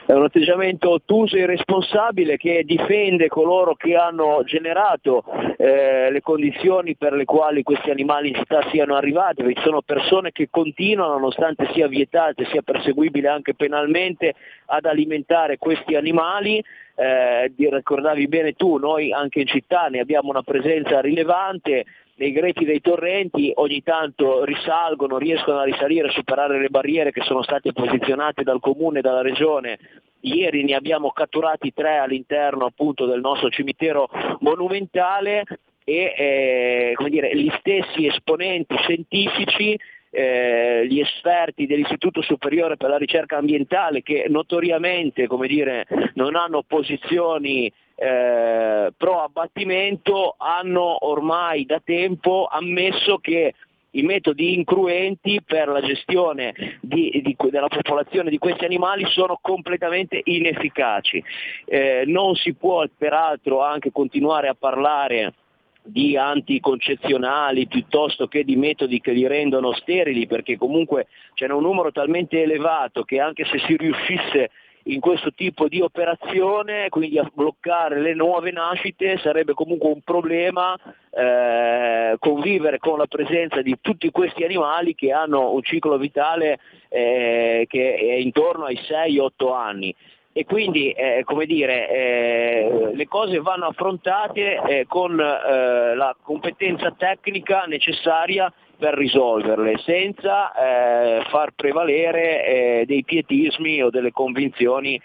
è un atteggiamento ottuso e irresponsabile che difende coloro che hanno generato eh, le condizioni per le quali questi animali in città siano arrivati, ci sono persone che continuano, nonostante sia vietate, sia perseguibile anche penalmente, ad alimentare questi animali. Eh, ricordavi bene tu, noi anche in città ne abbiamo una presenza rilevante, nei greti dei torrenti ogni tanto risalgono, riescono a risalire, a superare le barriere che sono state posizionate dal comune e dalla regione. Ieri ne abbiamo catturati tre all'interno appunto del nostro cimitero monumentale e eh, dire, gli stessi esponenti scientifici eh, gli esperti dell'Istituto Superiore per la Ricerca Ambientale che notoriamente dire, non hanno posizioni eh, pro abbattimento hanno ormai da tempo ammesso che i metodi incruenti per la gestione di, di, della popolazione di questi animali sono completamente inefficaci. Eh, non si può peraltro anche continuare a parlare di anticoncezionali piuttosto che di metodi che li rendono sterili, perché comunque c'è un numero talmente elevato che anche se si riuscisse in questo tipo di operazione, quindi a bloccare le nuove nascite, sarebbe comunque un problema eh, convivere con la presenza di tutti questi animali che hanno un ciclo vitale eh, che è intorno ai 6-8 anni e quindi eh, come dire, eh, le cose vanno affrontate eh, con eh, la competenza tecnica necessaria per risolverle, senza eh, far prevalere eh, dei pietismi o delle convinzioni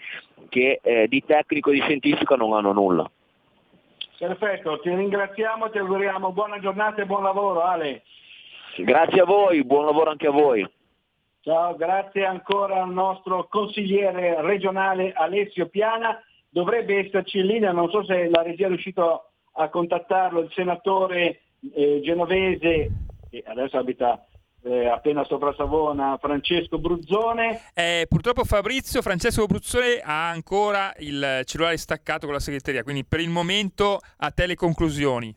che di tecnico e di scientifico non hanno nulla. Perfetto, ti ringraziamo, ti auguriamo buona giornata e buon lavoro Ale. Grazie a voi, buon lavoro anche a voi. Ciao, grazie ancora al nostro consigliere regionale Alessio Piana. Dovrebbe esserci in linea, non so se la regia è riuscito a contattarlo, il senatore eh, genovese, che adesso abita eh, appena sopra Savona, Francesco Bruzzone. Eh, purtroppo Fabrizio Francesco Bruzzone ha ancora il cellulare staccato con la segreteria, quindi per il momento a te le conclusioni.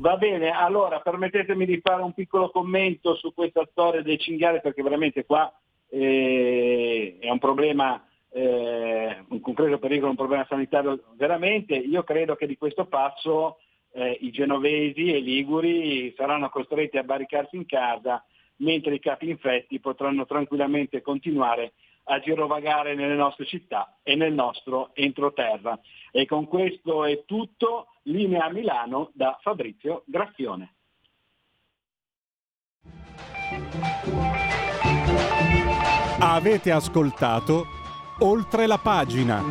Va bene, allora permettetemi di fare un piccolo commento su questa storia dei cinghiali perché veramente qua eh, è un problema, eh, un concreto pericolo, un problema sanitario veramente. Io credo che di questo passo eh, i genovesi e i liguri saranno costretti a barricarsi in casa mentre i capi infetti potranno tranquillamente continuare a girovagare nelle nostre città e nel nostro entroterra. E con questo è tutto, linea a Milano da Fabrizio Graffione. Avete ascoltato oltre la pagina.